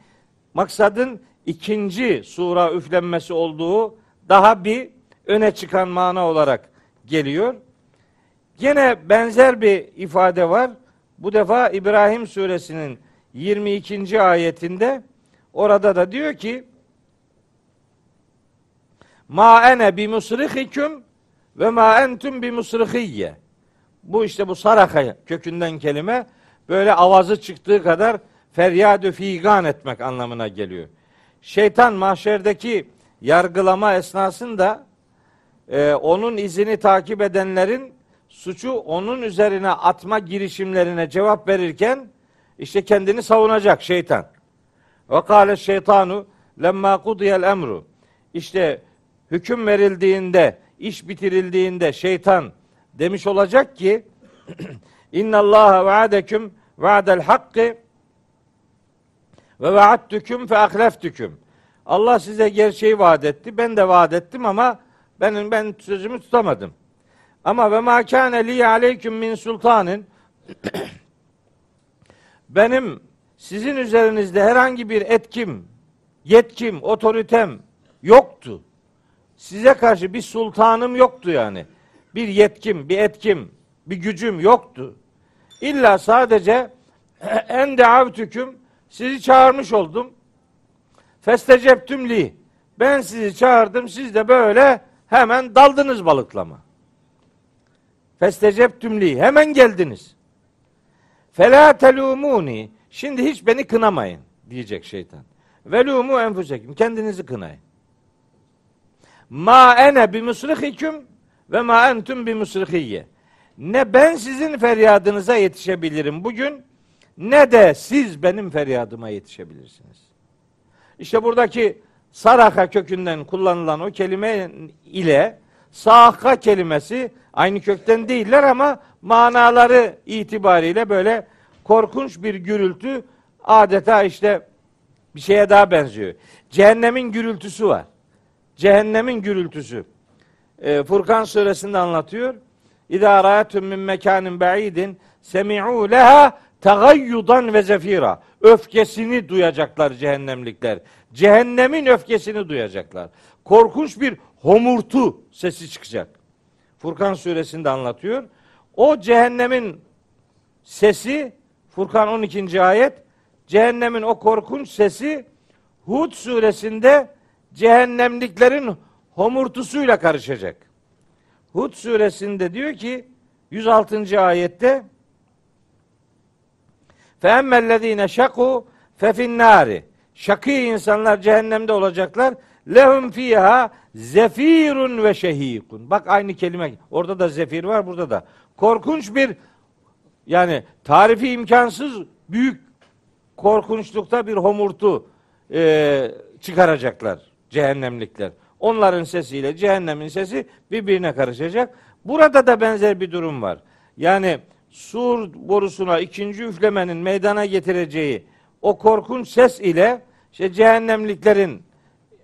maksadın ikinci sura üflenmesi olduğu daha bir öne çıkan mana olarak geliyor. Gene benzer bir ifade var. Bu defa İbrahim suresinin 22. ayetinde orada da diyor ki Ma ene bi musrihiküm ve ma entum bi musrihiyye. Bu işte bu saraka kökünden kelime böyle avazı çıktığı kadar feryadü figan etmek anlamına geliyor. Şeytan mahşerdeki yargılama esnasında e, onun izini takip edenlerin suçu onun üzerine atma girişimlerine cevap verirken işte kendini savunacak şeytan. Ve kâle şeytanu lemma kudiyel emru. İşte hüküm verildiğinde, iş bitirildiğinde şeytan demiş olacak ki İnna Allah vaadeküm vaadel hakkı ve vaattüküm fe ahleftüküm. Allah size gerçeği vaat etti. Ben de vaat ettim ama benim ben sözümü tutamadım. Ama ve ma kâne li aleyküm min sultanın benim sizin üzerinizde herhangi bir etkim, yetkim, otoritem yoktu. Size karşı bir sultanım yoktu yani. Bir yetkim, bir etkim, bir gücüm yoktu. İlla sadece en deavtüküm sizi çağırmış oldum. Festeceptüm li. Ben sizi çağırdım, siz de böyle hemen daldınız balıklama. Festeceptüm li. Hemen geldiniz. Fela telumuni. Şimdi hiç beni kınamayın diyecek şeytan. Velumu enfusekim. Kendinizi kınayın. Ma ene bi musrihiküm ve ma entum bi musrihiyye. Ne ben sizin feryadınıza yetişebilirim bugün ne de siz benim feryadıma yetişebilirsiniz. İşte buradaki saraka kökünden kullanılan o kelime ile sahka kelimesi aynı kökten değiller ama manaları itibariyle böyle korkunç bir gürültü adeta işte bir şeye daha benziyor. Cehennemin gürültüsü var. Cehennemin gürültüsü. Ee, Furkan suresinde anlatıyor. İzâ râetüm min mekânin ba'idin semi'û leha tagayyudan ve zefira. Öfkesini duyacaklar cehennemlikler. Cehennemin öfkesini duyacaklar. Korkunç bir homurtu sesi çıkacak. Furkan suresinde anlatıyor. O cehennemin sesi Furkan 12. ayet cehennemin o korkunç sesi Hud suresinde cehennemliklerin homurtusuyla karışacak. Hud suresinde diyor ki 106. ayette Feemmellezine şaku fefinnari. Şakî insanlar cehennemde olacaklar. Lehum fiha zefirun ve şehikun. Bak aynı kelime. Orada da zefir var, burada da. Korkunç bir yani tarifi imkansız büyük korkunçlukta bir homurtu e, çıkaracaklar cehennemlikler. Onların sesiyle cehennemin sesi birbirine karışacak. Burada da benzer bir durum var. Yani sur borusuna ikinci üflemenin meydana getireceği o korkunç ses ile işte cehennemliklerin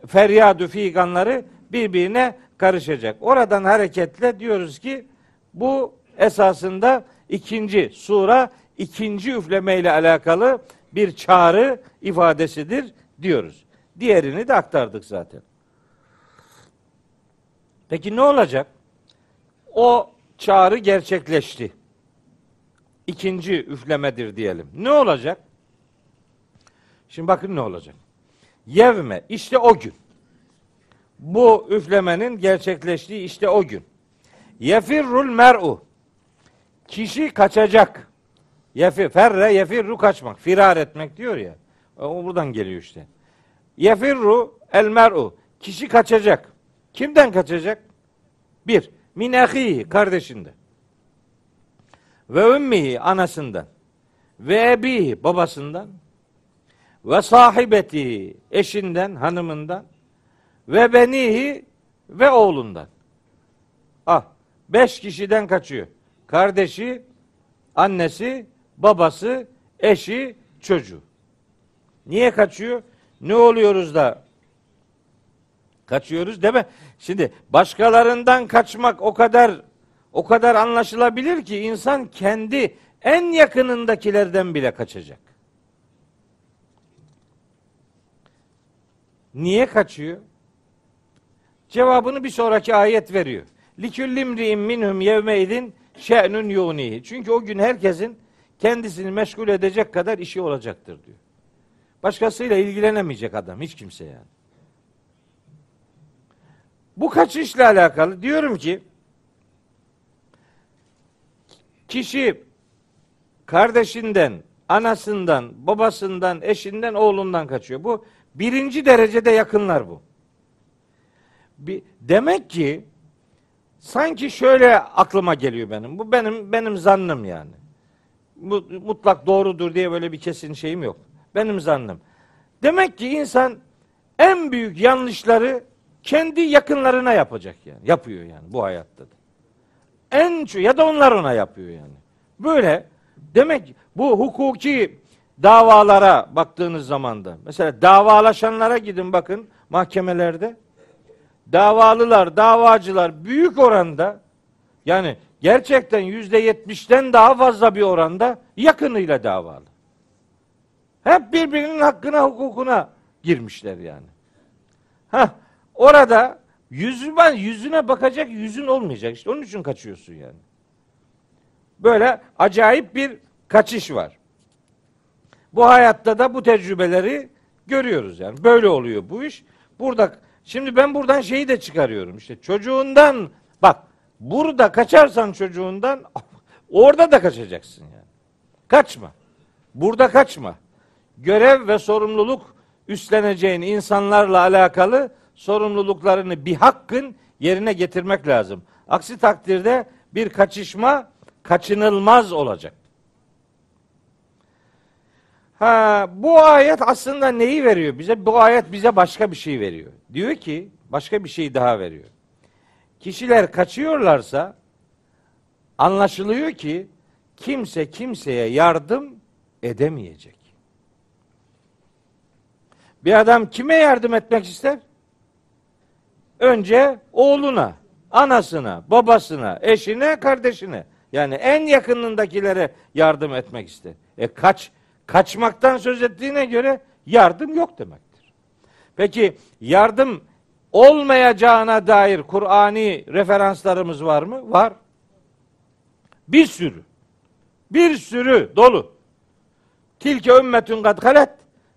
feryadü figanları birbirine karışacak. Oradan hareketle diyoruz ki bu esasında ikinci sura ikinci üfleme ile alakalı bir çağrı ifadesidir diyoruz. Diğerini de aktardık zaten. Peki ne olacak? O çağrı gerçekleşti. İkinci üflemedir diyelim. Ne olacak? Şimdi bakın ne olacak. Yevme işte o gün. Bu üflemenin gerçekleştiği işte o gün. Yefirrul mer'u. Kişi kaçacak. Yefir, ferre yefirru kaçmak. Firar etmek diyor ya. O buradan geliyor işte. Yefirru el mer'u. Kişi kaçacak. Kimden kaçacak? Bir, min ahihi, kardeşinden. Ve ümmihi, anasından. Ve ebihi, babasından. Ve sahibeti, eşinden, hanımından. Ve benihi, ve oğlundan. Ah, beş kişiden kaçıyor. Kardeşi, annesi, babası, eşi, çocuğu. Niye kaçıyor? Ne oluyoruz da kaçıyoruz mi? Şimdi başkalarından kaçmak o kadar o kadar anlaşılabilir ki insan kendi en yakınındakilerden bile kaçacak. Niye kaçıyor? Cevabını bir sonraki ayet veriyor. Liküllimri'in minhum yevmeydin şe'nun yunihi. Çünkü o gün herkesin kendisini meşgul edecek kadar işi olacaktır diyor. Başkasıyla ilgilenemeyecek adam hiç kimse yani. Bu kaçışla alakalı diyorum ki kişi kardeşinden, anasından, babasından, eşinden, oğlundan kaçıyor. Bu birinci derecede yakınlar bu. Bir, demek ki sanki şöyle aklıma geliyor benim. Bu benim benim zannım yani. Mutlak doğrudur diye böyle bir kesin şeyim yok. Benim zannım. Demek ki insan en büyük yanlışları kendi yakınlarına yapacak yani. Yapıyor yani bu hayatta da. En ya da onlar ona yapıyor yani. Böyle demek bu hukuki davalara baktığınız zaman da mesela davalaşanlara gidin bakın mahkemelerde davalılar, davacılar büyük oranda yani gerçekten yüzde yetmişten daha fazla bir oranda yakınıyla davalı. Hep birbirinin hakkına, hukukuna girmişler yani. Ha orada yüzüme, yüzüne bakacak yüzün olmayacak. İşte onun için kaçıyorsun yani. Böyle acayip bir kaçış var. Bu hayatta da bu tecrübeleri görüyoruz yani. Böyle oluyor bu iş. Burada şimdi ben buradan şeyi de çıkarıyorum. İşte çocuğundan bak burada kaçarsan çocuğundan orada da kaçacaksın yani. Kaçma. Burada kaçma. Görev ve sorumluluk üstleneceğin insanlarla alakalı sorumluluklarını bir hakkın yerine getirmek lazım. Aksi takdirde bir kaçışma kaçınılmaz olacak. Ha, bu ayet aslında neyi veriyor bize? Bu ayet bize başka bir şey veriyor. Diyor ki başka bir şey daha veriyor. Kişiler kaçıyorlarsa anlaşılıyor ki kimse kimseye yardım edemeyecek. Bir adam kime yardım etmek ister? Önce oğluna, anasına, babasına, eşine, kardeşine. Yani en yakınındakilere yardım etmek ister. E kaç kaçmaktan söz ettiğine göre yardım yok demektir. Peki yardım olmayacağına dair Kur'ani referanslarımız var mı? Var. Bir sürü. Bir sürü dolu. Tilke ümmetün kad halet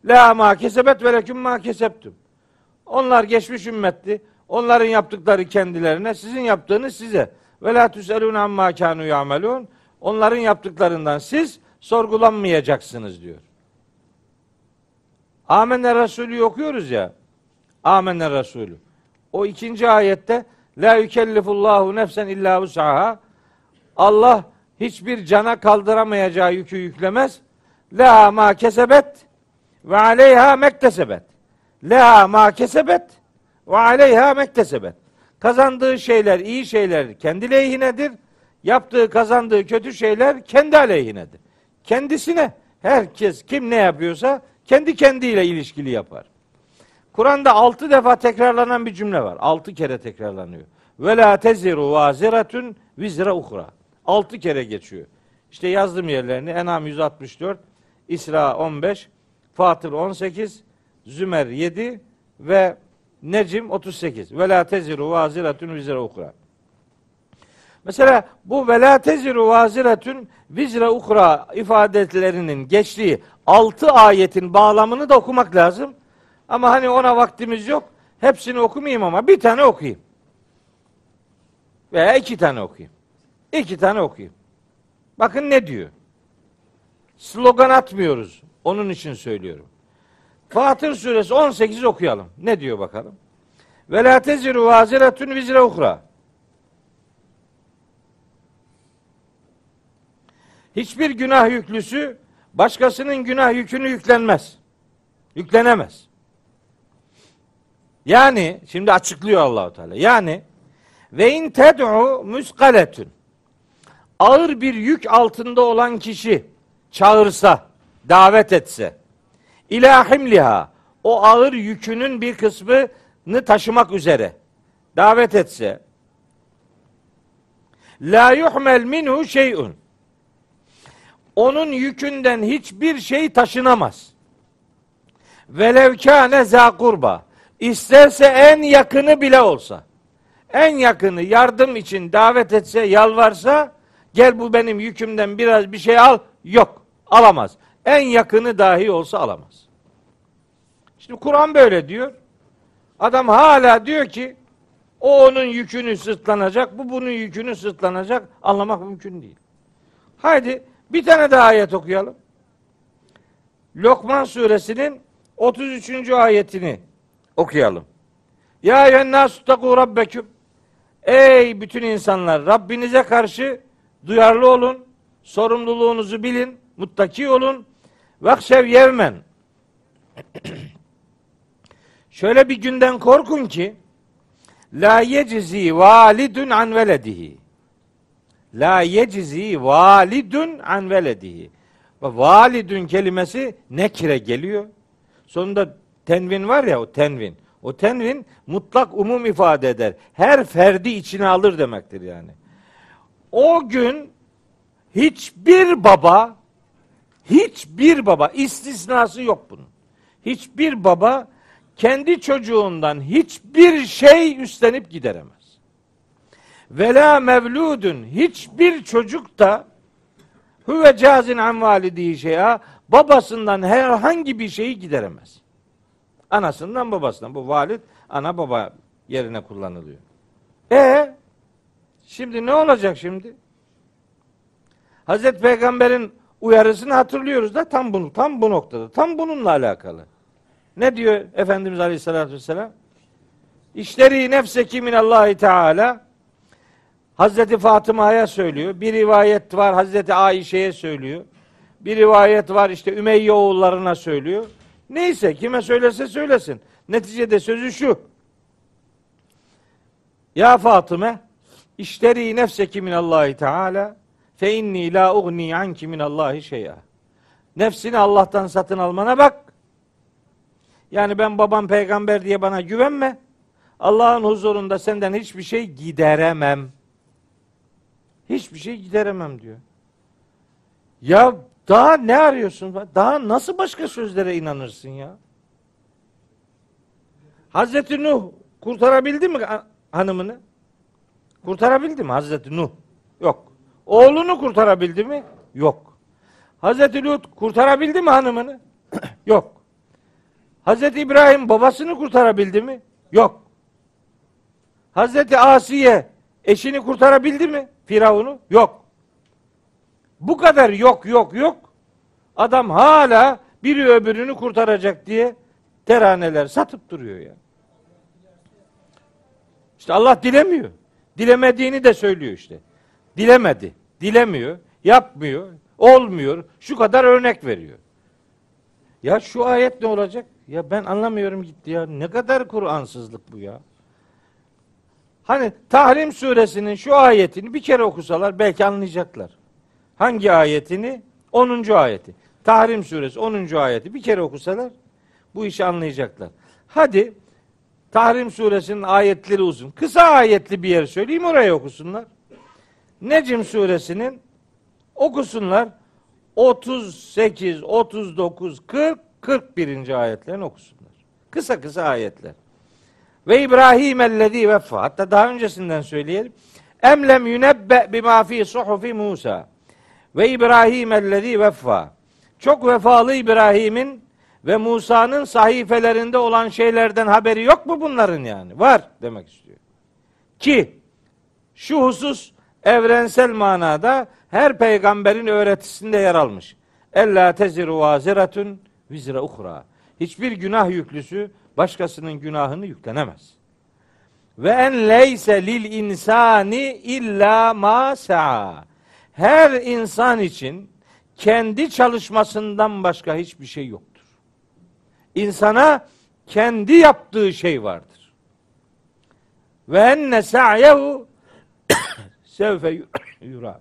la ma kesebet ve leküm ma kesebtüm. Onlar geçmiş ümmetti. Onların yaptıkları kendilerine, sizin yaptığınız size. Ve la tüselûne amma kânû ya'melûn. Onların yaptıklarından siz sorgulanmayacaksınız diyor. Amener Resulü okuyoruz ya. Amener Resulü. O ikinci ayette La yükellifullahu nefsen illa vus'aha. Allah hiçbir cana kaldıramayacağı yükü yüklemez. La ma kesebet ve aleyha mektesebet. La ma kesebet ve aleyha mektesebet. Kazandığı şeyler, iyi şeyler kendi leyhinedir. Yaptığı, kazandığı kötü şeyler kendi aleyhinedir. Kendisine herkes kim ne yapıyorsa kendi kendiyle ilişkili yapar. Kur'an'da altı defa tekrarlanan bir cümle var. Altı kere tekrarlanıyor. Ve la teziru vaziratun vizra uhra. 6 kere geçiyor. İşte yazdım yerlerini. Enam 164, İsra 15, Fatır 18, Zümer 7 ve Necim 38. Ve la teziru vaziratun vizre ukra. Mesela bu ve la teziru vaziratun vizre ukra ifadelerinin geçtiği 6 ayetin bağlamını da okumak lazım. Ama hani ona vaktimiz yok. Hepsini okumayayım ama bir tane okuyayım. Veya iki tane okuyayım. İki tane okuyayım. Bakın ne diyor. Slogan atmıyoruz. Onun için söylüyorum. Fatır suresi 18 okuyalım. Ne diyor bakalım. Ve la teziru vaziratun vizre ukra. Hiçbir günah yüklüsü başkasının günah yükünü yüklenmez. Yüklenemez. Yani şimdi açıklıyor Allahu Teala. Yani ve in ted'u muskaletun. Ağır bir yük altında olan kişi çağırsa, davet etse ila himliha o ağır yükünün bir kısmını taşımak üzere davet etse la yuhmel minhu şey'un onun yükünden hiçbir şey taşınamaz. Velev kâne zâ. İsterse en yakını bile olsa. En yakını yardım için davet etse, yalvarsa, gel bu benim yükümden biraz bir şey al. Yok, alamaz. En yakını dahi olsa alamaz. Şimdi Kur'an böyle diyor. Adam hala diyor ki o onun yükünü sırtlanacak, bu bunun yükünü sırtlanacak. Anlamak mümkün değil. Haydi bir tane daha ayet okuyalım. Lokman suresinin 33. ayetini okuyalım. Ya tekû rabbeküm. Ey bütün insanlar Rabbinize karşı duyarlı olun, sorumluluğunuzu bilin, muttaki olun. Vakşev yevmen. Şöyle bir günden korkun ki la yecizi validun an veledihi. La yecizi validun an veledihi. Ve validun kelimesi nekire geliyor. Sonunda tenvin var ya o tenvin. O tenvin mutlak umum ifade eder. Her ferdi içine alır demektir yani. O gün hiçbir baba hiçbir baba istisnası yok bunun. Hiçbir baba kendi çocuğundan hiçbir şey üstlenip gideremez. Vela mevludun hiçbir çocuk da huve cazin an validihi şey'a babasından herhangi bir şeyi gideremez. Anasından babasından. Bu valid ana baba yerine kullanılıyor. E şimdi ne olacak şimdi? Hazreti Peygamber'in uyarısını hatırlıyoruz da tam bunu tam bu noktada. Tam bununla alakalı. Ne diyor Efendimiz Aleyhisselatü Vesselam? İşleri nefseki minallahi teala Hazreti Fatıma'ya söylüyor. Bir rivayet var Hazreti Ayşe'ye söylüyor. Bir rivayet var işte Ümeyye oğullarına söylüyor. Neyse kime söylese söylesin. Neticede sözü şu. Ya Fatıma işleri nefseki minallahi teala fe inni la ugni anki minallahi şey'a. Nefsini Allah'tan satın almana bak. Yani ben babam peygamber diye bana güvenme. Allah'ın huzurunda senden hiçbir şey gideremem. Hiçbir şey gideremem diyor. Ya daha ne arıyorsun? Daha nasıl başka sözlere inanırsın ya? Hazreti Nuh kurtarabildi mi hanımını? Kurtarabildi mi Hazreti Nuh? Yok. Oğlunu kurtarabildi mi? Yok. Hazreti Lut kurtarabildi mi hanımını? Yok. Hazreti İbrahim babasını kurtarabildi mi? Yok. Hazreti Asiye eşini kurtarabildi mi? Firavun'u? Yok. Bu kadar yok yok yok. Adam hala biri öbürünü kurtaracak diye teraneler satıp duruyor ya. İşte Allah dilemiyor. Dilemediğini de söylüyor işte. Dilemedi. Dilemiyor. Yapmıyor. Olmuyor. Şu kadar örnek veriyor. Ya şu ayet ne olacak? Ya ben anlamıyorum gitti ya. Ne kadar Kur'ansızlık bu ya. Hani Tahrim suresinin şu ayetini bir kere okusalar belki anlayacaklar. Hangi ayetini? 10. ayeti. Tahrim suresi 10. ayeti bir kere okusalar bu işi anlayacaklar. Hadi Tahrim suresinin ayetleri uzun. Kısa ayetli bir yer söyleyeyim oraya okusunlar. Necm suresinin okusunlar 38, 39, 40, 41. ayetlerini okusunlar. Kısa kısa ayetler. Ve İbrahim ellezî veffa. Hatta daha öncesinden söyleyelim. Emlem yunebbe bima fi suhufi Musa. Ve İbrahim ellezî veffa. Çok vefalı İbrahim'in ve Musa'nın sahifelerinde olan şeylerden haberi yok mu bunların yani? Var demek istiyor. Ki şu husus evrensel manada her peygamberin öğretisinde yer almış. Ella teziru vaziratun vizre uhra. Hiçbir günah yüklüsü başkasının günahını yüklenemez. Ve en leyse lil insani illa ma sa'a. Her insan için kendi çalışmasından başka hiçbir şey yoktur. İnsana kendi yaptığı şey vardır. Ve enne sa'yehu sevfe yura.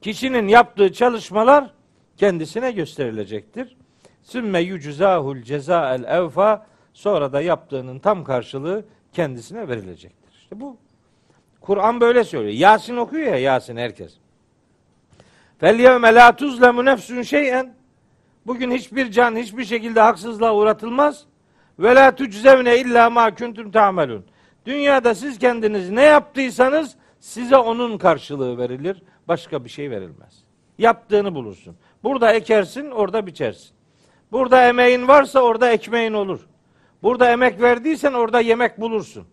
Kişinin yaptığı çalışmalar kendisine gösterilecektir. Sümme yuczahul cezael evfa sonra da yaptığının tam karşılığı kendisine verilecektir. İşte bu Kur'an böyle söylüyor. Yasin okuyor ya Yasin herkes. Fel yevme la tuzlemu nefsun şeyen. Bugün hiçbir can hiçbir şekilde haksızlığa uğratılmaz. Ve la tuczevne illa ma kuntum ta'melun. Dünyada siz kendiniz ne yaptıysanız size onun karşılığı verilir. Başka bir şey verilmez. Yaptığını bulursun. Burada ekersin, orada biçersin. Burada emeğin varsa orada ekmeğin olur. Burada emek verdiysen orada yemek bulursun.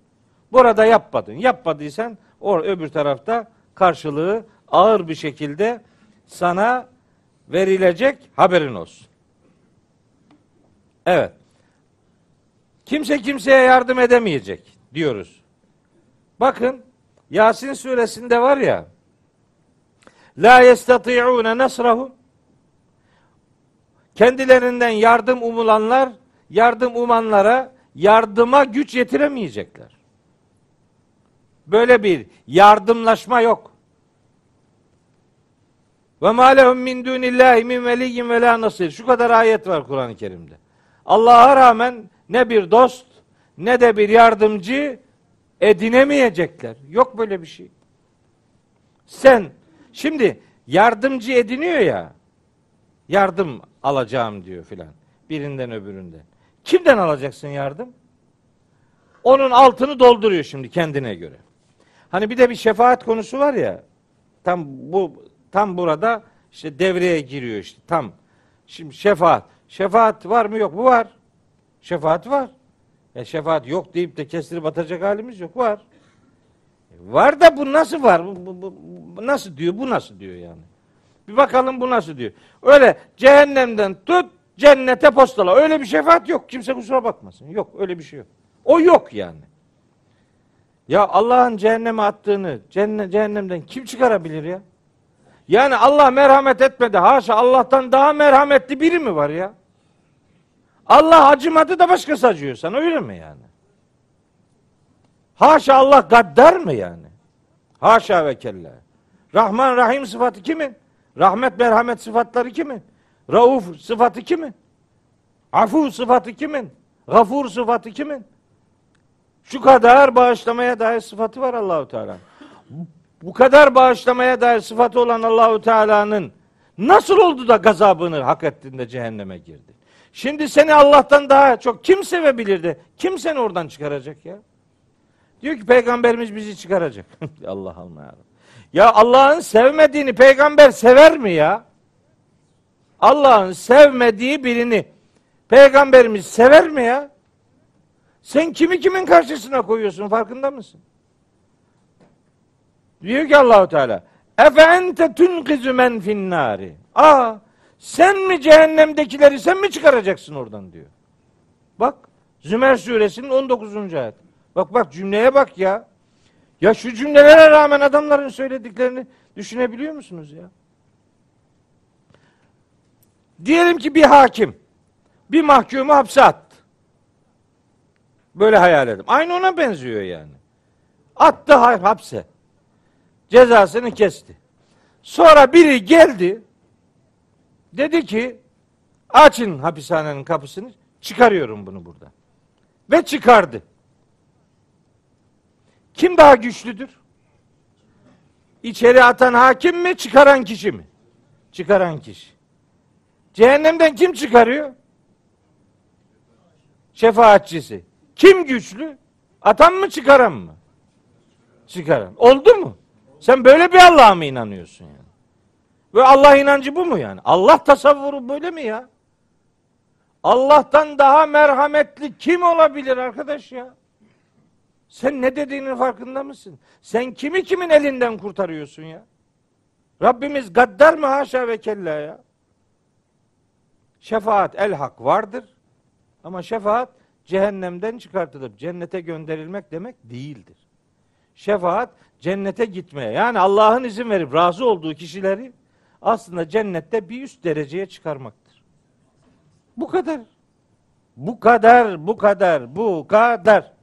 Burada yapmadın. Yapmadıysan or öbür tarafta karşılığı ağır bir şekilde sana verilecek haberin olsun. Evet. Kimse kimseye yardım edemeyecek diyoruz. Bakın Yasin suresinde var ya La yestati'une nasrahum Kendilerinden yardım umulanlar yardım umanlara yardıma güç yetiremeyecekler. Böyle bir yardımlaşma yok. Ve ma lehum min dunillahi min veliyyin ve la nasir. Şu kadar ayet var Kur'an-ı Kerim'de. Allah'a rağmen ne bir dost ne de bir yardımcı edinemeyecekler. Yok böyle bir şey. Sen şimdi yardımcı ediniyor ya yardım alacağım diyor filan. Birinden öbüründen. Kimden alacaksın yardım? Onun altını dolduruyor şimdi kendine göre. Hani bir de bir şefaat konusu var ya. Tam bu tam burada işte devreye giriyor işte tam. Şimdi şefaat. Şefaat var mı yok mu? Var. Şefaat var. Ya şefaat yok deyip de kestirip atacak halimiz yok. Var. Var da bu nasıl var? Bu, bu, bu, bu nasıl diyor? Bu nasıl diyor yani? Bir bakalım bu nasıl diyor. Öyle cehennemden tut cennete postala. Öyle bir şefaat yok. Kimse kusura bakmasın. Yok öyle bir şey yok. O yok yani. Ya Allah'ın cehenneme attığını cennet, cehennemden kim çıkarabilir ya? Yani Allah merhamet etmedi. Haşa Allah'tan daha merhametli biri mi var ya? Allah acımadı da başkası acıyor sana öyle mi yani? Haşa Allah gaddar mı yani? Haşa ve kella. Rahman Rahim sıfatı kimin? Rahmet merhamet sıfatları kimin? Rauf sıfatı kimin? Afu sıfatı kimin? Gafur sıfatı kimin? Şu kadar bağışlamaya dair sıfatı var Allahu Teala. Bu kadar bağışlamaya dair sıfatı olan Allahu Teala'nın nasıl oldu da gazabını hak ettiğinde cehenneme girdi? Şimdi seni Allah'tan daha çok kim sevebilirdi? Kim seni oradan çıkaracak ya? Diyor ki peygamberimiz bizi çıkaracak. Allah Allah. Ya Allah'ın sevmediğini peygamber sever mi ya? Allah'ın sevmediği birini peygamberimiz sever mi ya? Sen kimi kimin karşısına koyuyorsun farkında mısın? Diyor ki Allahu Teala Efe ente tunkizu men finnari. Aa sen mi cehennemdekileri sen mi çıkaracaksın oradan diyor. Bak Zümer suresinin 19. ayet. Bak bak cümleye bak ya. Ya şu cümlelere rağmen adamların söylediklerini düşünebiliyor musunuz ya? Diyelim ki bir hakim bir mahkumu hapse attı. Böyle hayal edin. Aynı ona benziyor yani. Attı hapse. Cezasını kesti. Sonra biri geldi. Dedi ki açın hapishanenin kapısını çıkarıyorum bunu buradan. Ve çıkardı. Kim daha güçlüdür? İçeri atan hakim mi, çıkaran kişi mi? Çıkaran kişi. Cehennemden kim çıkarıyor? Şefaatçisi. Kim güçlü? Atan mı çıkaran mı? Çıkaran. Oldu mu? Sen böyle bir Allah'a mı inanıyorsun yani? Ve Allah inancı bu mu yani? Allah tasavvuru böyle mi ya? Allah'tan daha merhametli kim olabilir arkadaş ya? Sen ne dediğinin farkında mısın? Sen kimi kimin elinden kurtarıyorsun ya? Rabbimiz gaddar mı haşa ve kella ya? Şefaat el hak vardır. Ama şefaat cehennemden çıkartılıp cennete gönderilmek demek değildir. Şefaat cennete gitmeye yani Allah'ın izin verip razı olduğu kişileri aslında cennette bir üst dereceye çıkarmaktır. Bu kadar. Bu kadar, bu kadar, bu kadar.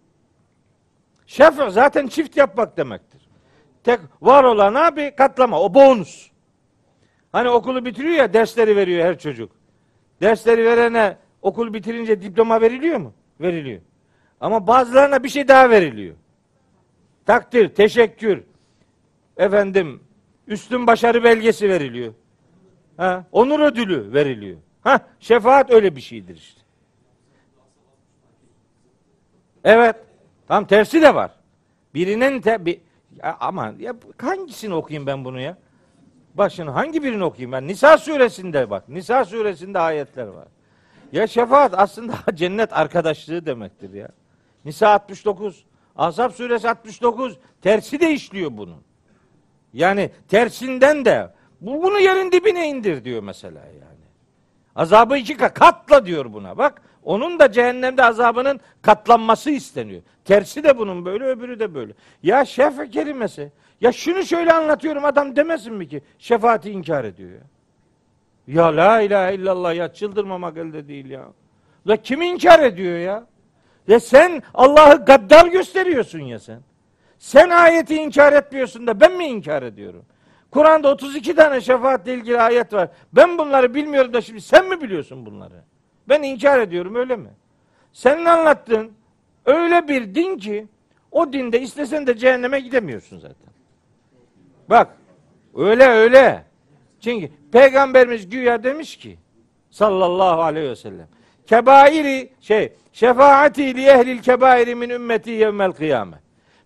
Şefa zaten çift yapmak demektir. Tek var olan abi katlama. O bonus. Hani okulu bitiriyor ya dersleri veriyor her çocuk. Dersleri verene okul bitirince diploma veriliyor mu? Veriliyor. Ama bazılarına bir şey daha veriliyor. Takdir, teşekkür, efendim, üstün başarı belgesi veriliyor. Ha, onur ödülü veriliyor. Ha, şefaat öyle bir şeydir işte. Evet. Tam tersi de var. Birinin te, bir, ya aman ya hangisini okuyayım ben bunu ya? Başını hangi birini okuyayım ben? Nisa suresinde bak. Nisa suresinde ayetler var. Ya şefaat aslında cennet arkadaşlığı demektir ya. Nisa 69, Azap suresi 69 tersi de işliyor bunun. Yani tersinden de bu bunu yerin dibine indir diyor mesela yani. Azabı iki katla diyor buna. Bak onun da cehennemde azabının katlanması isteniyor. Tersi de bunun böyle öbürü de böyle. Ya şefa kelimesi. Ya şunu şöyle anlatıyorum adam demesin mi ki şefaati inkar ediyor ya. Ya la ilahe illallah ya çıldırmamak elde değil ya. La kim inkar ediyor ya? Ya sen Allah'ı gaddar gösteriyorsun ya sen. Sen ayeti inkar etmiyorsun da ben mi inkar ediyorum? Kur'an'da 32 tane şefaatle ilgili ayet var. Ben bunları bilmiyorum da şimdi sen mi biliyorsun bunları? Ben inkar ediyorum öyle mi? Senin anlattığın öyle bir din ki o dinde istesen de cehenneme gidemiyorsun zaten. Bak öyle öyle. Çünkü peygamberimiz güya demiş ki sallallahu aleyhi ve sellem kebairi şey şefaati li ehlil kebairi min ümmeti yevmel kıyame.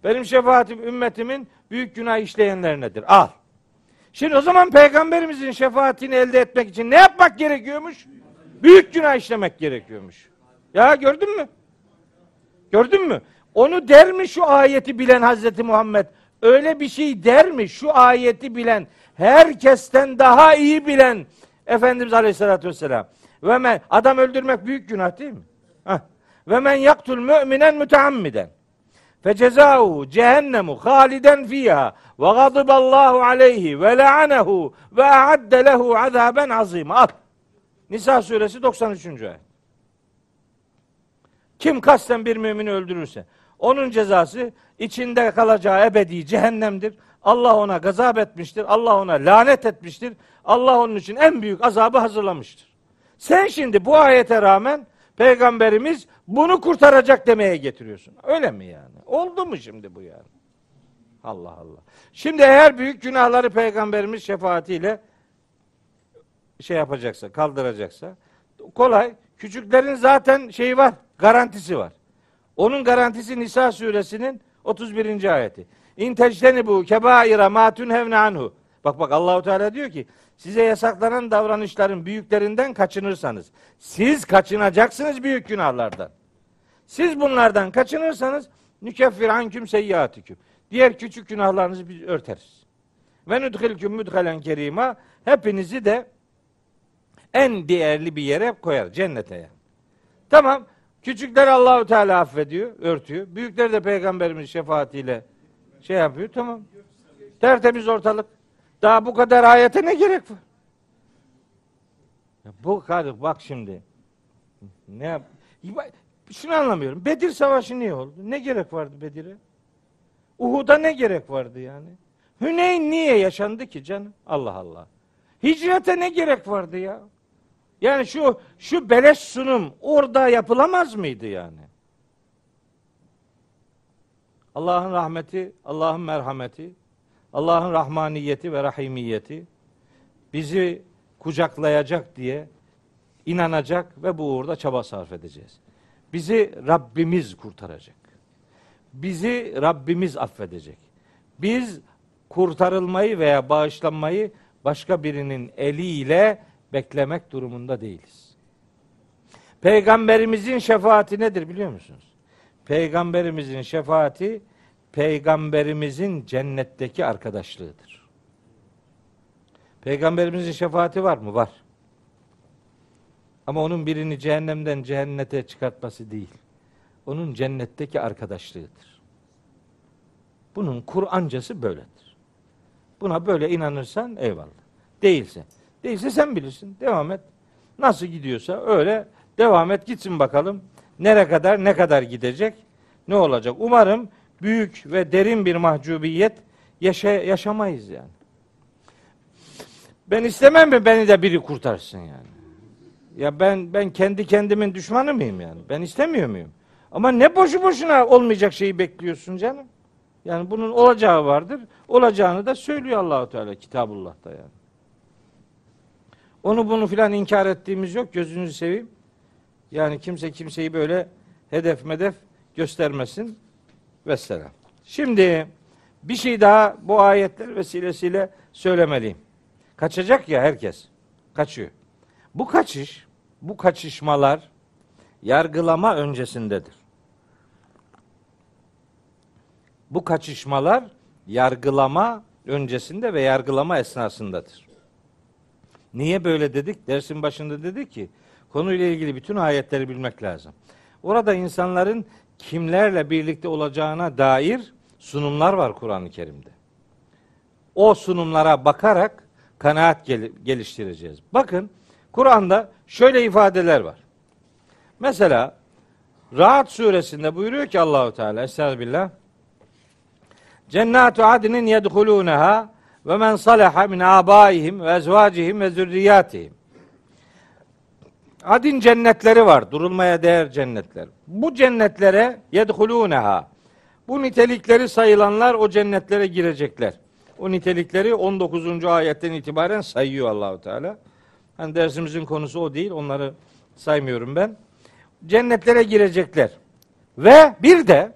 Benim şefaatim ümmetimin büyük günah işleyenlerinedir. Al. Şimdi o zaman peygamberimizin şefaatini elde etmek için ne yapmak gerekiyormuş? Büyük günah işlemek gerekiyormuş. Ya gördün mü? Gördün mü? Onu der mi şu ayeti bilen Hazreti Muhammed? Öyle bir şey der mi? Şu ayeti bilen, herkesten daha iyi bilen Efendimiz Aleyhisselatü Vesselam. Ve men, adam öldürmek büyük günah değil mi? Heh. Ve men yaktul müminen müteammiden. Fe cezahu cehennemu haliden fiha ve gadiballahu aleyhi ve la'anehu ve a'adde lehu azaben azim. Al. Nisa suresi 93. ayet. Kim kasten bir mümini öldürürse onun cezası içinde kalacağı ebedi cehennemdir. Allah ona gazap etmiştir. Allah ona lanet etmiştir. Allah onun için en büyük azabı hazırlamıştır. Sen şimdi bu ayete rağmen peygamberimiz bunu kurtaracak demeye getiriyorsun. Öyle mi yani? Oldu mu şimdi bu yani? Allah Allah. Şimdi eğer büyük günahları peygamberimiz şefaatiyle şey yapacaksa, kaldıracaksa kolay. Küçüklerin zaten şeyi var, garantisi var. Onun garantisi Nisa suresinin 31. ayeti. İn bu kebaira ma tunhevne anhu. Bak bak Allahu Teala diyor ki size yasaklanan davranışların büyüklerinden kaçınırsanız siz kaçınacaksınız büyük günahlardan. Siz bunlardan kaçınırsanız nükeffir anküm seyyiatüküm. Diğer küçük günahlarınızı biz örteriz. Ve nudhilküm müdhalen kerima hepinizi de en değerli bir yere koyar cennete yani. Tamam. Küçükler Allahu Teala affediyor, örtüyor. Büyükler de peygamberimiz şefaatiyle şey yapıyor. Tamam. Tertemiz ortalık. Daha bu kadar ayete ne gerek var? Bu kadar bak şimdi. Ne yap? Şunu anlamıyorum. Bedir Savaşı niye oldu? Ne gerek vardı Bedir'e? Uhud'a ne gerek vardı yani? Hüneyn niye yaşandı ki canım? Allah Allah. Hicrete ne gerek vardı ya? Yani şu şu beleş sunum orada yapılamaz mıydı yani? Allah'ın rahmeti, Allah'ın merhameti, Allah'ın rahmaniyeti ve rahimiyeti bizi kucaklayacak diye inanacak ve bu uğurda çaba sarf edeceğiz. Bizi Rabbimiz kurtaracak. Bizi Rabbimiz affedecek. Biz kurtarılmayı veya bağışlanmayı başka birinin eliyle beklemek durumunda değiliz. Peygamberimizin şefaati nedir biliyor musunuz? Peygamberimizin şefaati peygamberimizin cennetteki arkadaşlığıdır. Peygamberimizin şefaati var mı? Var. Ama onun birini cehennemden cehennete çıkartması değil. Onun cennetteki arkadaşlığıdır. Bunun Kur'ancası böyledir. Buna böyle inanırsan eyvallah. Değilse. Değilse sen bilirsin. Devam et. Nasıl gidiyorsa öyle devam et gitsin bakalım. Nere kadar ne kadar gidecek? Ne olacak? Umarım büyük ve derin bir mahcubiyet yaşa yaşamayız yani. Ben istemem mi beni de biri kurtarsın yani. Ya ben ben kendi kendimin düşmanı mıyım yani? Ben istemiyor muyum? Ama ne boşu boşuna olmayacak şeyi bekliyorsun canım. Yani bunun olacağı vardır. Olacağını da söylüyor Allahu Teala Kitabullah'ta yani. Onu bunu filan inkar ettiğimiz yok. Gözünüzü seveyim. Yani kimse kimseyi böyle hedef medef göstermesin. Vesselam. Şimdi bir şey daha bu ayetler vesilesiyle söylemeliyim. Kaçacak ya herkes. Kaçıyor. Bu kaçış, bu kaçışmalar yargılama öncesindedir. Bu kaçışmalar yargılama öncesinde ve yargılama esnasındadır. Niye böyle dedik? Dersin başında dedik ki konuyla ilgili bütün ayetleri bilmek lazım. Orada insanların kimlerle birlikte olacağına dair sunumlar var Kur'an-ı Kerim'de. O sunumlara bakarak kanaat geliştireceğiz. Bakın Kur'an'da şöyle ifadeler var. Mesela Rahat suresinde buyuruyor ki Allahu Teala Estağfirullah Cennatu adnin yedhulunaha ve men salaha min abaihim ve ezvacihim ve zürriyatihim. Adin cennetleri var. Durulmaya değer cennetler. Bu cennetlere yedhulunaha. Bu nitelikleri sayılanlar o cennetlere girecekler. O nitelikleri 19. ayetten itibaren sayıyor Allahu Teala. Hani dersimizin konusu o değil. Onları saymıyorum ben. Cennetlere girecekler. Ve bir de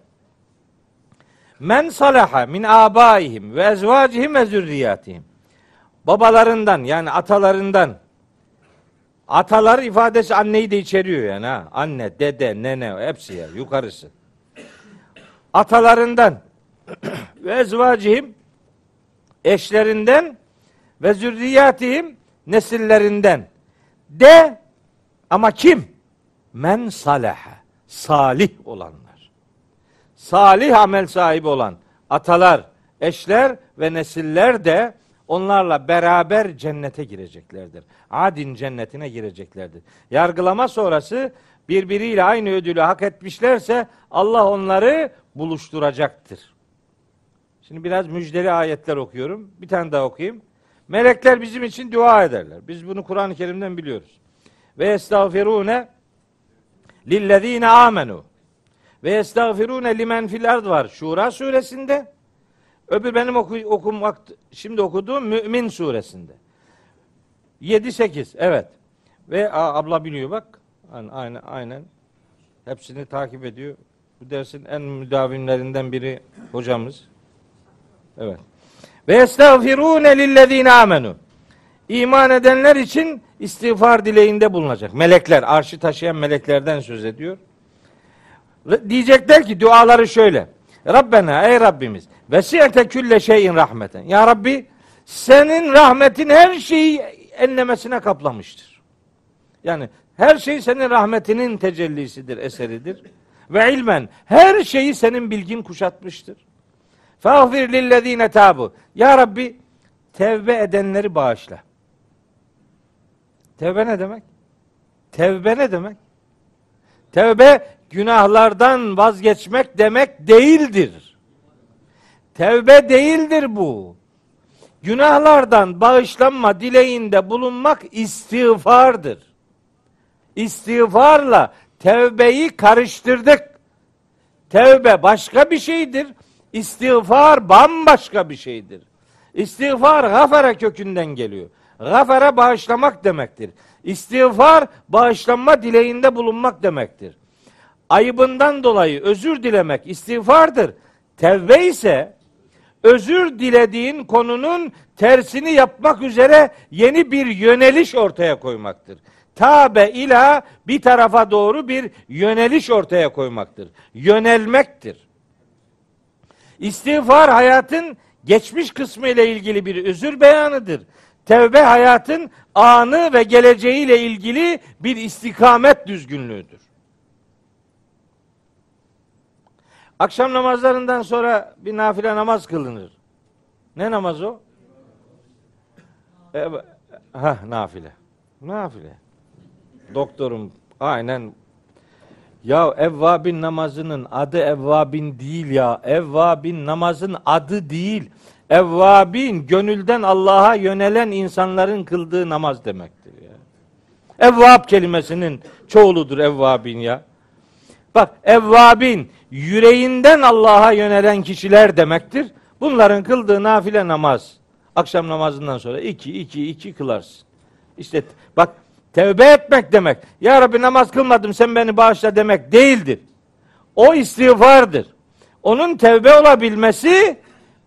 men salaha min abaihim ve ezvacihim ve zürriyatihim. Babalarından yani atalarından Atalar ifadesi anneyi de içeriyor yani ha. Anne, dede, nene hepsi ya yukarısı. Atalarından ve ezvacihim eşlerinden ve zürriyatihim nesillerinden de ama kim? Men salaha. Salih olanlar. Salih amel sahibi olan atalar, eşler ve nesiller de onlarla beraber cennete gireceklerdir. Adin cennetine gireceklerdir. Yargılama sonrası birbiriyle aynı ödülü hak etmişlerse Allah onları buluşturacaktır. Şimdi biraz müjdeli ayetler okuyorum. Bir tane daha okuyayım. Melekler bizim için dua ederler. Biz bunu Kur'an-ı Kerim'den biliyoruz. Ve estağfirune lillezine amenu ve estağfirune limen fil ard var. Şura suresinde. Öbür benim oku, okumak şimdi okuduğum Mümin suresinde. 7 8 evet. Ve a, abla biliyor bak. Aynen aynen. Hepsini takip ediyor. Bu dersin en müdavimlerinden biri hocamız. Evet. Ve estağfirune lillezine amenu. İman edenler için istiğfar dileğinde bulunacak. Melekler, arşı taşıyan meleklerden söz ediyor. Diyecekler ki duaları şöyle. Rabbena ey Rabbimiz vesi'te külle şeyin rahmeten. Ya Rabbi senin rahmetin her şeyi enlemesine kaplamıştır. Yani her şey senin rahmetinin tecellisidir, eseridir. Ve ilmen her şeyi senin bilgin kuşatmıştır. Fağfir lillezine tabu. Ya Rabbi tevbe edenleri bağışla. Tevbe ne demek? Tevbe ne demek? Tevbe günahlardan vazgeçmek demek değildir. Tevbe değildir bu. Günahlardan bağışlanma dileğinde bulunmak istiğfardır. İstiğfarla tevbeyi karıştırdık. Tevbe başka bir şeydir. İstiğfar bambaşka bir şeydir. İstiğfar gafere kökünden geliyor. Gafere bağışlamak demektir. İstiğfar bağışlanma dileğinde bulunmak demektir. Ayıbından dolayı özür dilemek istiğfardır. Tevbe ise özür dilediğin konunun tersini yapmak üzere yeni bir yöneliş ortaya koymaktır. Tabe ila bir tarafa doğru bir yöneliş ortaya koymaktır. Yönelmektir. İstiğfar hayatın geçmiş kısmı ile ilgili bir özür beyanıdır. Tevbe hayatın anı ve geleceğiyle ilgili bir istikamet düzgünlüğüdür. Akşam namazlarından sonra bir nafile namaz kılınır. Ne namaz o? E, ha nafile. Nafile. Doktorum aynen ya evvabin namazının adı evvabin değil ya. Evvabin namazın adı değil. Evvabin gönülden Allah'a yönelen insanların kıldığı namaz demektir ya. Evvab kelimesinin çoğuludur evvabin ya. Bak evvabin yüreğinden Allah'a yönelen kişiler demektir. Bunların kıldığı nafile namaz. Akşam namazından sonra iki, iki, iki kılarsın. İşte bak tevbe etmek demek. Ya Rabbi namaz kılmadım sen beni bağışla demek değildir. O istiğfardır. Onun tevbe olabilmesi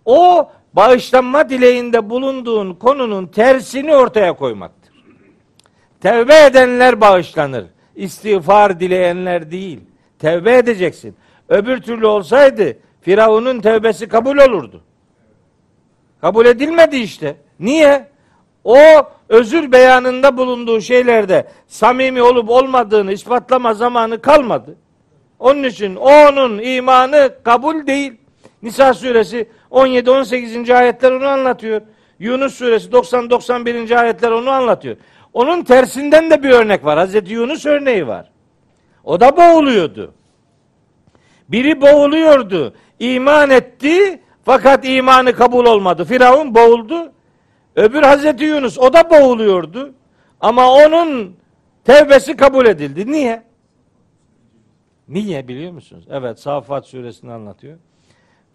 o bağışlanma dileğinde bulunduğun konunun tersini ortaya koymaktır. Tevbe edenler bağışlanır. İstiğfar dileyenler değil. Tevbe edeceksin. Öbür türlü olsaydı Firavun'un tevbesi kabul olurdu. Kabul edilmedi işte. Niye? O özür beyanında bulunduğu şeylerde samimi olup olmadığını ispatlama zamanı kalmadı. Onun için onun imanı kabul değil. Nisa suresi 17-18. ayetler onu anlatıyor. Yunus suresi 90-91. ayetler onu anlatıyor. Onun tersinden de bir örnek var. Hazreti Yunus örneği var. O da boğuluyordu. Biri boğuluyordu. İman etti fakat imanı kabul olmadı. Firavun boğuldu. Öbür Hazreti Yunus o da boğuluyordu. Ama onun tevbesi kabul edildi. Niye? Niye biliyor musunuz? Evet Safat suresini anlatıyor.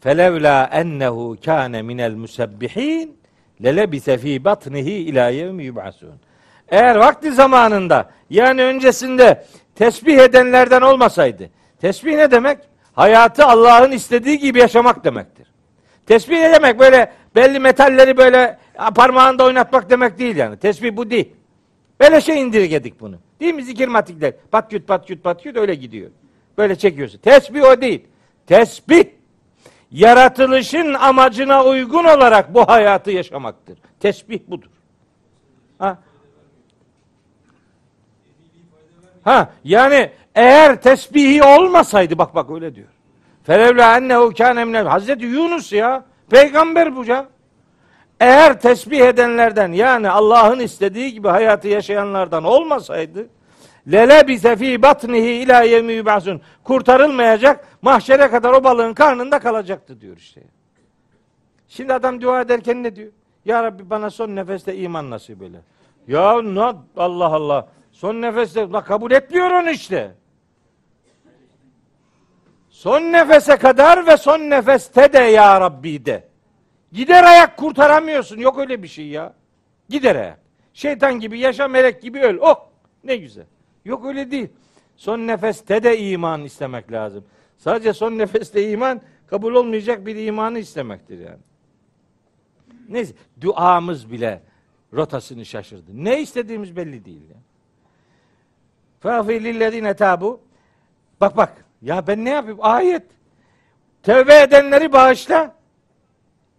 Felevla ennehu kâne minel musebbihin lelebise fî batnihi ilâ yevmi yub'asûn. Eğer vakti zamanında yani öncesinde tesbih edenlerden olmasaydı. Tesbih ne demek? Hayatı Allah'ın istediği gibi yaşamak demektir. Tesbih ne demek? Böyle belli metalleri böyle parmağında oynatmak demek değil yani. Tesbih bu değil. Böyle şey indirgedik bunu. Değil mi zikir matikler? Pat küt pat küt pat küt öyle gidiyor. Böyle çekiyorsun. Tesbih o değil. Tesbih yaratılışın amacına uygun olarak bu hayatı yaşamaktır. Tesbih budur. Ha? Ha yani eğer tesbihi olmasaydı bak bak öyle diyor. Felevla ennehu kâne Hazreti Yunus ya peygamber bu ya. Eğer tesbih edenlerden yani Allah'ın istediği gibi hayatı yaşayanlardan olmasaydı lele bize fi batnihi ila yevmi yub'asun kurtarılmayacak mahşere kadar o balığın karnında kalacaktı diyor işte. Şimdi adam dua ederken ne diyor? Ya Rabbi bana son nefeste iman nasip eyle. Ya ne Allah Allah. Son nefeste la kabul etmiyor onu işte. Son nefese kadar ve son nefeste de ya Rabbi de. Gider ayak kurtaramıyorsun. Yok öyle bir şey ya. Gider ayak. Şeytan gibi yaşa, melek gibi öl. Oh ne güzel. Yok öyle değil. Son nefeste de iman istemek lazım. Sadece son nefeste iman kabul olmayacak bir imanı istemektir yani. Neyse duamız bile rotasını şaşırdı. Ne istediğimiz belli değil. Fâfî tabu. Bak bak. Ya ben ne yapayım? Ayet. Tevbe edenleri bağışla.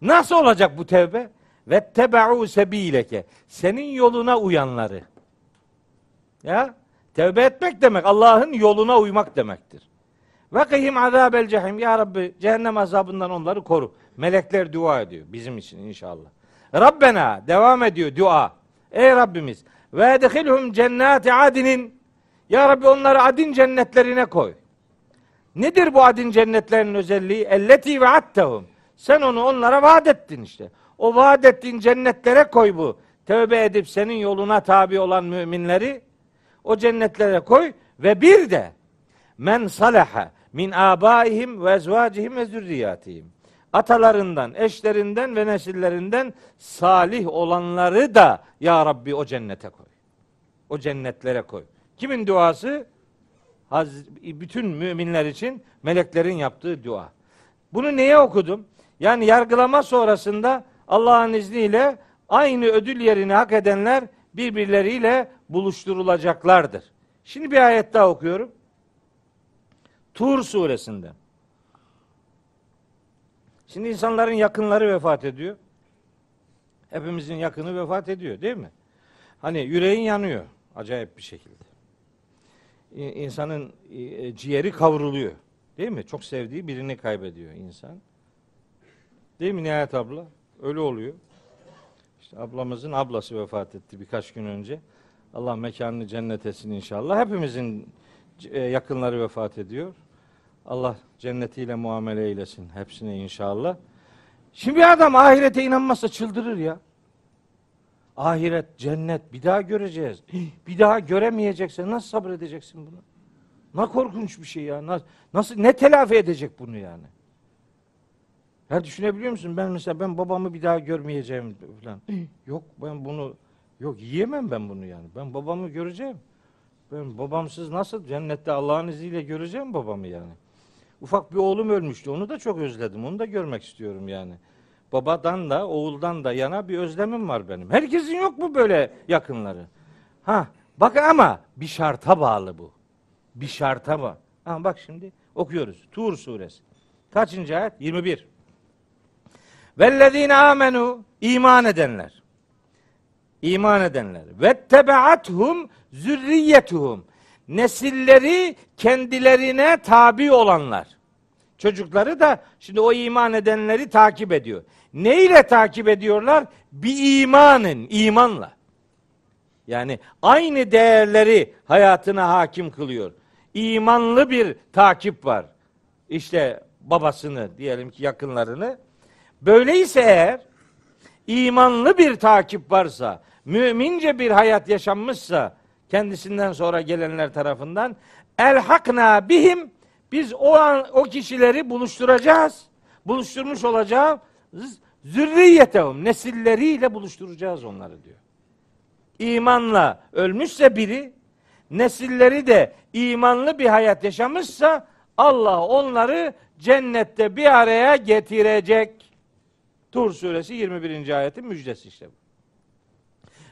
Nasıl olacak bu tevbe? Ve tebe'u sebileke. Senin yoluna uyanları. Ya tevbe etmek demek Allah'ın yoluna uymak demektir. Ve kıyım azabel cehim. Ya Rabbi cehennem azabından onları koru. Melekler dua ediyor bizim için inşallah. Rabbena devam ediyor dua. Ey Rabbimiz ve edhilhum cennati adinin. Ya Rabbi onları adin cennetlerine koy. Nedir bu adin cennetlerin özelliği? Elleti ve attehum. Sen onu onlara vaat ettin işte. O vaat ettiğin cennetlere koy bu. Tövbe edip senin yoluna tabi olan müminleri o cennetlere koy ve bir de men salaha min abaihim ve ezvacihim ve zürriyatihim. atalarından, eşlerinden ve nesillerinden salih olanları da ya Rabbi o cennete koy. O cennetlere koy. Kimin duası? Haz, bütün müminler için meleklerin yaptığı dua. Bunu neye okudum? Yani yargılama sonrasında Allah'ın izniyle aynı ödül yerini hak edenler birbirleriyle buluşturulacaklardır. Şimdi bir ayet daha okuyorum. Tur suresinde. Şimdi insanların yakınları vefat ediyor. Hepimizin yakını vefat ediyor değil mi? Hani yüreğin yanıyor acayip bir şekilde. İnsanın e, ciğeri kavruluyor. Değil mi? Çok sevdiği birini kaybediyor insan. Değil mi Nihayet abla? Öyle oluyor. İşte ablamızın ablası vefat etti birkaç gün önce. Allah mekanını cennet etsin inşallah. Hepimizin e, yakınları vefat ediyor. Allah cennetiyle muamele eylesin hepsine inşallah. Şimdi bir adam ahirete inanmazsa çıldırır ya. Ahiret, cennet bir daha göreceğiz. Bir daha göremeyeceksen nasıl sabredeceksin bunu? Ne korkunç bir şey ya. Nasıl, nasıl ne telafi edecek bunu yani? Ya düşünebiliyor musun? Ben mesela ben babamı bir daha görmeyeceğim falan. Yok ben bunu yok yiyemem ben bunu yani. Ben babamı göreceğim. Ben babamsız nasıl cennette Allah'ın izniyle göreceğim babamı yani. Ufak bir oğlum ölmüştü. Onu da çok özledim. Onu da görmek istiyorum yani. Babadan da oğuldan da yana bir özlemim var benim. Herkesin yok mu böyle yakınları? Ha, bak ama bir şarta bağlı bu. Bir şarta mı? Ha, bak şimdi okuyoruz. Tur suresi. Kaçıncı ayet? 21. Vellezine amenu iman edenler. İman edenler. Ve tebeathum zürriyetuhum. Nesilleri kendilerine tabi olanlar. Çocukları da şimdi o iman edenleri takip ediyor. Ne ile takip ediyorlar? Bir imanın, imanla. Yani aynı değerleri hayatına hakim kılıyor. İmanlı bir takip var. İşte babasını diyelim ki yakınlarını. Böyleyse eğer imanlı bir takip varsa, mümince bir hayat yaşanmışsa kendisinden sonra gelenler tarafından elhakna bihim biz o an o kişileri buluşturacağız. Buluşturmuş olacağız. Zürriyetehum nesilleriyle buluşturacağız onları diyor. İmanla ölmüşse biri nesilleri de imanlı bir hayat yaşamışsa Allah onları cennette bir araya getirecek. Tur suresi 21. ayetin müjdesi işte bu.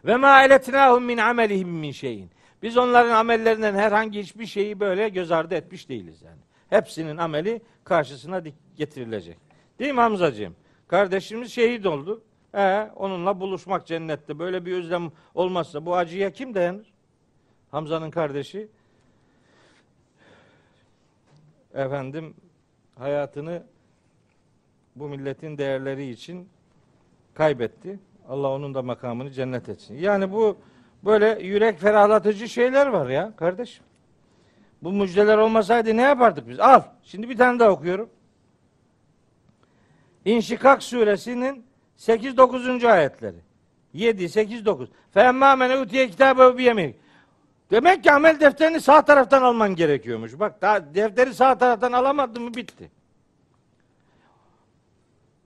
Ve ma eletnahum min amelihim min şeyin. Biz onların amellerinden herhangi hiçbir şeyi böyle göz ardı etmiş değiliz yani. Hepsinin ameli karşısına getirilecek. Değil mi Hamzacığım? Kardeşimiz şehit oldu. E, onunla buluşmak cennette. Böyle bir özlem olmazsa bu acıya kim dayanır? Hamza'nın kardeşi efendim hayatını bu milletin değerleri için kaybetti. Allah onun da makamını cennet etsin. Yani bu böyle yürek ferahlatıcı şeyler var ya kardeşim. Bu müjdeler olmasaydı ne yapardık biz? Al. Şimdi bir tane daha okuyorum. İnşikak suresinin 8 9. ayetleri. 7 8 9. Femma men utiye kitabe bi. Demek ki amel defterini sağ taraftan alman gerekiyormuş. Bak daha defteri sağ taraftan alamadın mı bitti.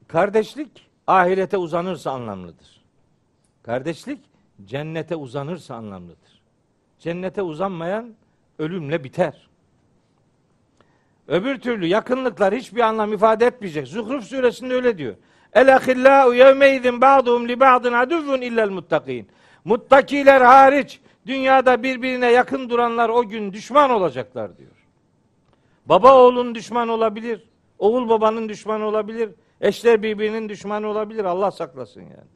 Kardeşlik ahirete uzanırsa anlamlıdır. Kardeşlik cennete uzanırsa anlamlıdır. Cennete uzanmayan ölümle biter. Öbür türlü yakınlıklar hiçbir anlam ifade etmeyecek. Zuhruf suresinde öyle diyor. El ahillau yevmeydin ba'duhum li ba'din aduvvun illel muttakin. Muttakiler hariç dünyada birbirine yakın duranlar o gün düşman olacaklar diyor. Baba oğlun düşman olabilir. Oğul babanın düşmanı olabilir. Eşler birbirinin düşmanı olabilir. Allah saklasın yani.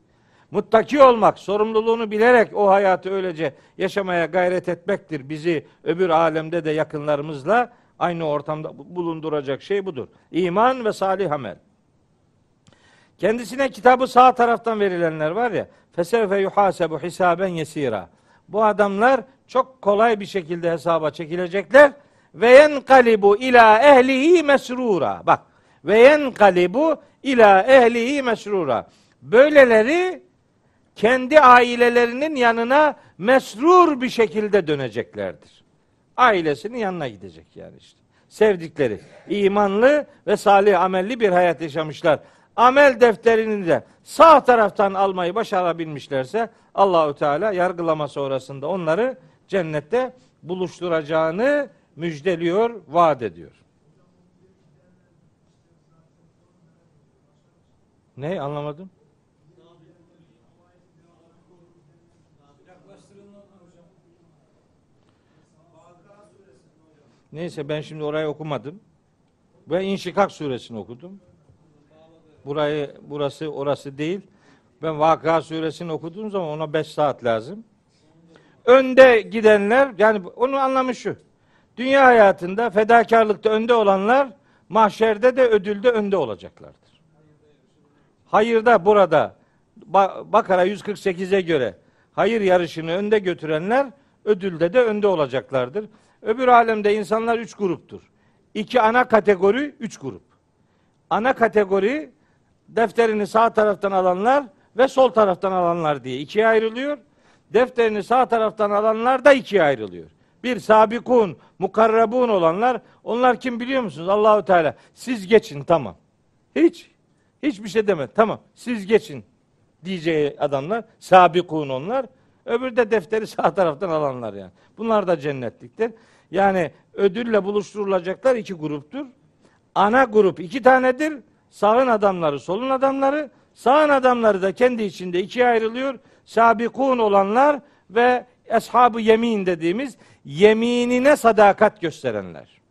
Muttaki olmak, sorumluluğunu bilerek o hayatı öylece yaşamaya gayret etmektir. Bizi öbür alemde de yakınlarımızla aynı ortamda bulunduracak şey budur. İman ve salih amel. Kendisine kitabı sağ taraftan verilenler var ya. Fesevfe yuhasebu hisaben yesira. Bu adamlar çok kolay bir şekilde hesaba çekilecekler ve yenkalibu ila ehlihi mesrura. Bak ve yenkalibu ila ehlihi mesrura. Böyleleri kendi ailelerinin yanına mesrur bir şekilde döneceklerdir. Ailesinin yanına gidecek yani işte. sevdikleri. imanlı ve salih amelli bir hayat yaşamışlar. Amel defterini de sağ taraftan almayı başarabilmişlerse Allahü Teala yargılama sonrasında onları cennette buluşturacağını müjdeliyor, vaat ediyor. Ne anlamadım? Neyse ben şimdi orayı okumadım. Ben İnşikak suresini okudum. Burayı burası orası değil. Ben Vakıa suresini okuduğum zaman ona 5 saat lazım. Önde gidenler yani onun anlamı şu. Dünya hayatında fedakarlıkta önde olanlar mahşerde de ödülde önde olacaklardır. Hayırda burada Bakara 148'e göre hayır yarışını önde götürenler ödülde de önde olacaklardır. Öbür alemde insanlar üç gruptur. İki ana kategori, üç grup. Ana kategori defterini sağ taraftan alanlar ve sol taraftan alanlar diye ikiye ayrılıyor. Defterini sağ taraftan alanlar da ikiye ayrılıyor. Bir sabikun, mukarrabun olanlar, onlar kim biliyor musunuz? Allahu Teala. Siz geçin tamam. Hiç hiçbir şey deme. Tamam. Siz geçin diyeceği adamlar sabikun onlar. Öbürü de defteri sağ taraftan alanlar yani. Bunlar da cennetliktir. Yani ödülle buluşturulacaklar iki gruptur. Ana grup iki tanedir. Sağın adamları, solun adamları. Sağın adamları da kendi içinde ikiye ayrılıyor. Sabikun olanlar ve eshab yemin dediğimiz yeminine sadakat gösterenler.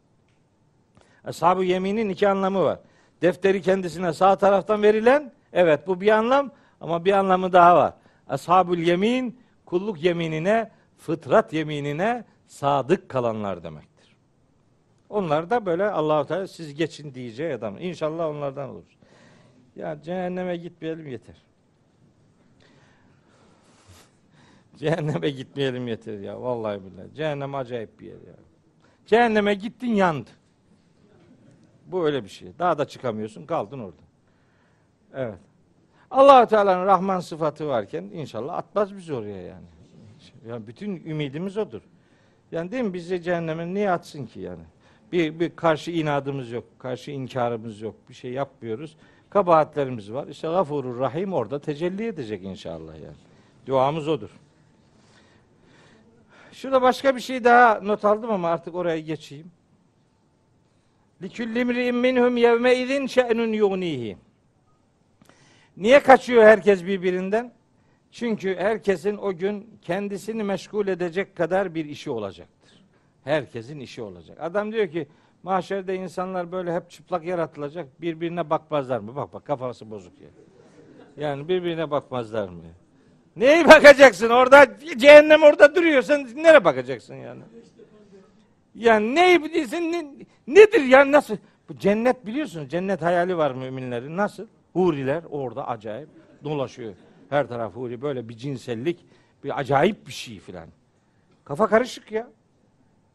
Eshab-ı yeminin iki anlamı var. Defteri kendisine sağ taraftan verilen, evet bu bir anlam ama bir anlamı daha var. Ashabul yemin kulluk yeminine, fıtrat yeminine sadık kalanlar demektir. Onlar da böyle Allahu Teala siz geçin diyeceği adam. İnşallah onlardan olur. Ya cehenneme gitmeyelim yeter. Cehenneme gitmeyelim yeter ya. Vallahi billahi. Cehennem acayip bir yer ya. Cehenneme gittin yandı. Bu öyle bir şey. Daha da çıkamıyorsun. Kaldın orada. Evet. allah Teala'nın Rahman sıfatı varken inşallah atmaz bizi oraya yani. Yani bütün ümidimiz odur. Yani değil mi bizi cehenneme niye atsın ki yani? Bir, bir karşı inadımız yok, karşı inkarımız yok, bir şey yapmıyoruz. Kabahatlerimiz var. İşte gafurur rahim orada tecelli edecek inşallah yani. Duamız odur. Şurada başka bir şey daha not aldım ama artık oraya geçeyim. Mri'in minhum yevme izin şe'nun yugnihi. Niye kaçıyor herkes birbirinden? Çünkü herkesin o gün kendisini meşgul edecek kadar bir işi olacaktır. Herkesin işi olacak. Adam diyor ki mahşerde insanlar böyle hep çıplak yaratılacak. Birbirine bakmazlar mı? Bak bak kafası bozuk ya. Yani birbirine bakmazlar mı? Neye bakacaksın? Orada cehennem orada duruyor. Sen nereye bakacaksın yani? Yani ne bilirsin nedir yani nasıl? Bu cennet biliyorsunuz. Cennet hayali var müminlerin. Nasıl? Huriler orada acayip dolaşıyor. Her taraf huri böyle bir cinsellik, bir acayip bir şey filan. Kafa karışık ya.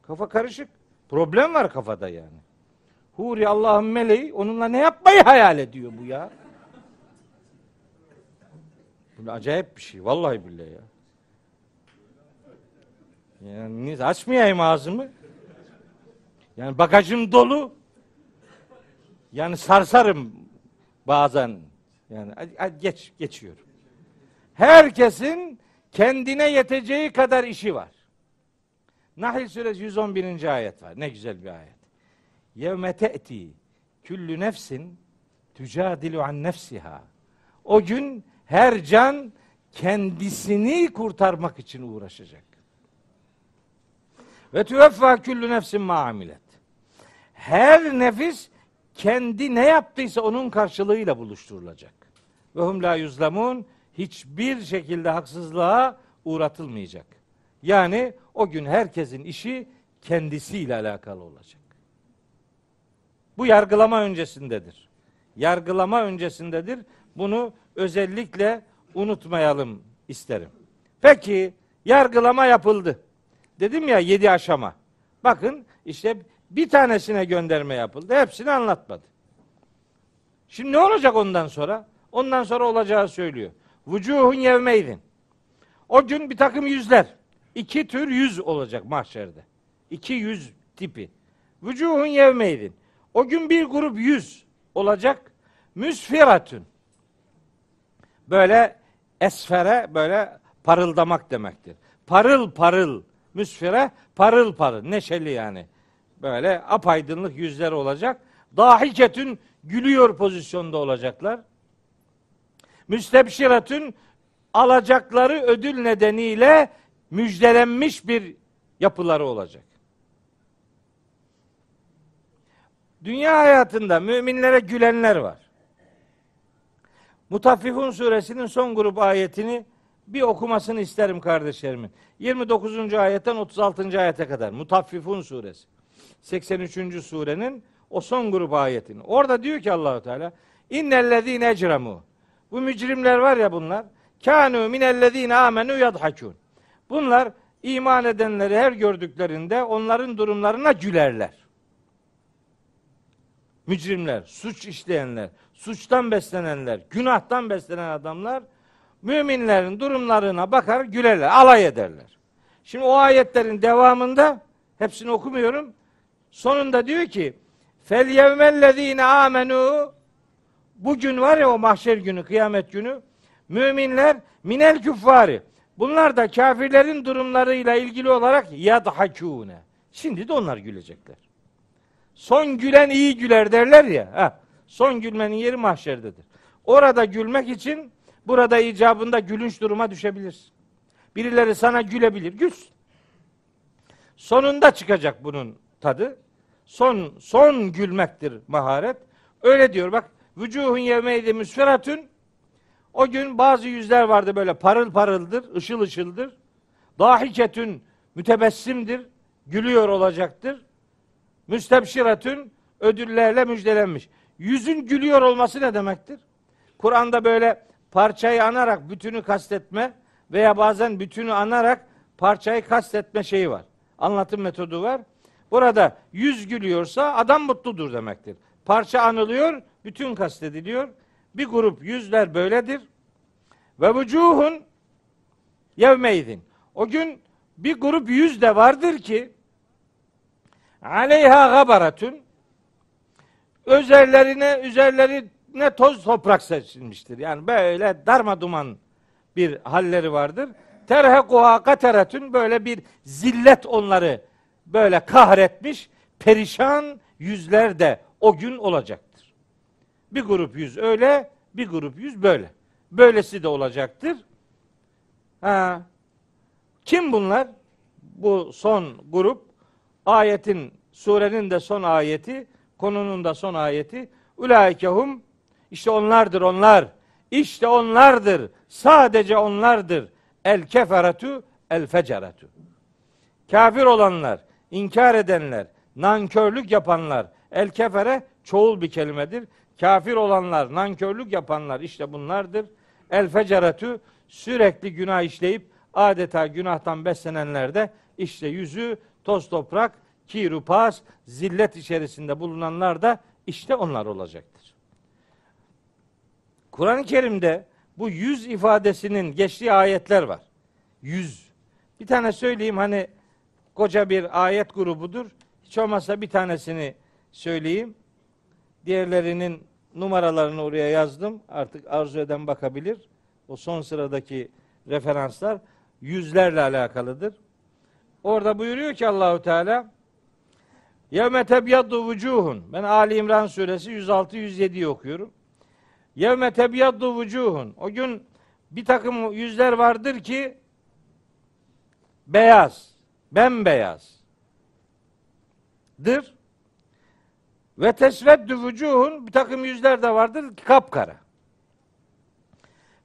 Kafa karışık. Problem var kafada yani. Huri Allah'ın meleği onunla ne yapmayı hayal ediyor bu ya. Bu acayip bir şey. Vallahi billahi ya. Yani açmayayım ağzımı. Yani bagajım dolu. Yani sarsarım bazen. Yani geç geçiyorum. Herkesin kendine yeteceği kadar işi var. Nahl suresi 111. ayet var. Ne güzel bir ayet. Yevme te'ti küllü nefsin tücadilu an nefsiha. O gün her can kendisini kurtarmak için uğraşacak. Ve tüveffa küllü nefsin ma. Her nefis kendi ne yaptıysa onun karşılığıyla buluşturulacak. Ve hum la yuzlamun hiçbir şekilde haksızlığa uğratılmayacak. Yani o gün herkesin işi kendisiyle alakalı olacak. Bu yargılama öncesindedir. Yargılama öncesindedir. Bunu özellikle unutmayalım isterim. Peki yargılama yapıldı. Dedim ya yedi aşama. Bakın işte bir tanesine gönderme yapıldı. Hepsini anlatmadı. Şimdi ne olacak ondan sonra? Ondan sonra olacağı söylüyor. Vucuhun yevmeydin. O gün bir takım yüzler. iki tür yüz olacak mahşerde. İki yüz tipi. Vücuhun yevmeydin. O gün bir grup yüz olacak. Müsfiratün. Böyle esfere böyle parıldamak demektir. Parıl parıl. Müsfire parıl parıl. Neşeli yani. Böyle apaydınlık yüzler olacak. Dahiketün gülüyor pozisyonda olacaklar. Müstebşiratün alacakları ödül nedeniyle müjdelenmiş bir yapıları olacak. Dünya hayatında müminlere gülenler var. Mutaffifun suresinin son grup ayetini bir okumasını isterim kardeşlerimin. 29. ayetten 36. ayete kadar Mutaffifun suresi. 83. surenin o son grup ayetini. Orada diyor ki Allahu Teala innellezine ecremu. Bu mücrimler var ya bunlar. Kanu minellezine amenu yadhakun. Bunlar iman edenleri her gördüklerinde onların durumlarına gülerler. Mücrimler, suç işleyenler, suçtan beslenenler, günahtan beslenen adamlar müminlerin durumlarına bakar gülerler, alay ederler. Şimdi o ayetlerin devamında hepsini okumuyorum. Sonunda diyor ki fel yevmellezine amenu bugün var ya o mahşer günü, kıyamet günü müminler minel küffari bunlar da kafirlerin durumlarıyla ilgili olarak yadhakune. Şimdi de onlar gülecekler. Son gülen iyi güler derler ya. Ha, son gülmenin yeri mahşerdedir. Orada gülmek için burada icabında gülünç duruma düşebilirsin. Birileri sana gülebilir. Gülsün. Sonunda çıkacak bunun tadı. Son son gülmektir maharet. Öyle diyor bak. Vücuhun yevmeydi müsferatün. O gün bazı yüzler vardı böyle parıl parıldır, ışıl ışıldır. Dahiketün mütebessimdir, gülüyor olacaktır. Müstebşiratün ödüllerle müjdelenmiş. Yüzün gülüyor olması ne demektir? Kur'an'da böyle parçayı anarak bütünü kastetme veya bazen bütünü anarak parçayı kastetme şeyi var. Anlatım metodu var. Burada yüz gülüyorsa adam mutludur demektir. Parça anılıyor, bütün kastediliyor. Bir grup yüzler böyledir. Ve vücuhun yevmeydin. O gün bir grup yüz de vardır ki aleyha gabaratun üzerlerine üzerlerine toz toprak seçilmiştir. Yani böyle darma duman bir halleri vardır. Terhekuha kateretün böyle bir zillet onları böyle kahretmiş, perişan yüzler de o gün olacaktır. Bir grup yüz öyle, bir grup yüz böyle. Böylesi de olacaktır. Ha. Kim bunlar? Bu son grup ayetin surenin de son ayeti, konunun da son ayeti. Ulaikehum işte onlardır onlar. İşte onlardır. Sadece onlardır. El keferatu el feceretu. Kafir olanlar, inkar edenler, nankörlük yapanlar. El kefere çoğul bir kelimedir. Kafir olanlar, nankörlük yapanlar işte bunlardır. El feceretu sürekli günah işleyip adeta günahtan beslenenler de işte yüzü toz toprak, kiru pas, zillet içerisinde bulunanlar da işte onlar olacaktır. Kur'an-ı Kerim'de bu yüz ifadesinin geçtiği ayetler var. Yüz. Bir tane söyleyeyim hani koca bir ayet grubudur. Hiç olmazsa bir tanesini söyleyeyim. Diğerlerinin numaralarını oraya yazdım. Artık arzu eden bakabilir. O son sıradaki referanslar yüzlerle alakalıdır. Orada buyuruyor ki Allahu Teala Yevme tebyaddu vucuhun. Ben Ali İmran suresi 106 107'yi okuyorum. Yevme tebyaddu vucuhun. O gün bir takım yüzler vardır ki beyaz, bembeyaz dır. Ve tesveddü vucuhun bir takım yüzler de vardır ki kapkara.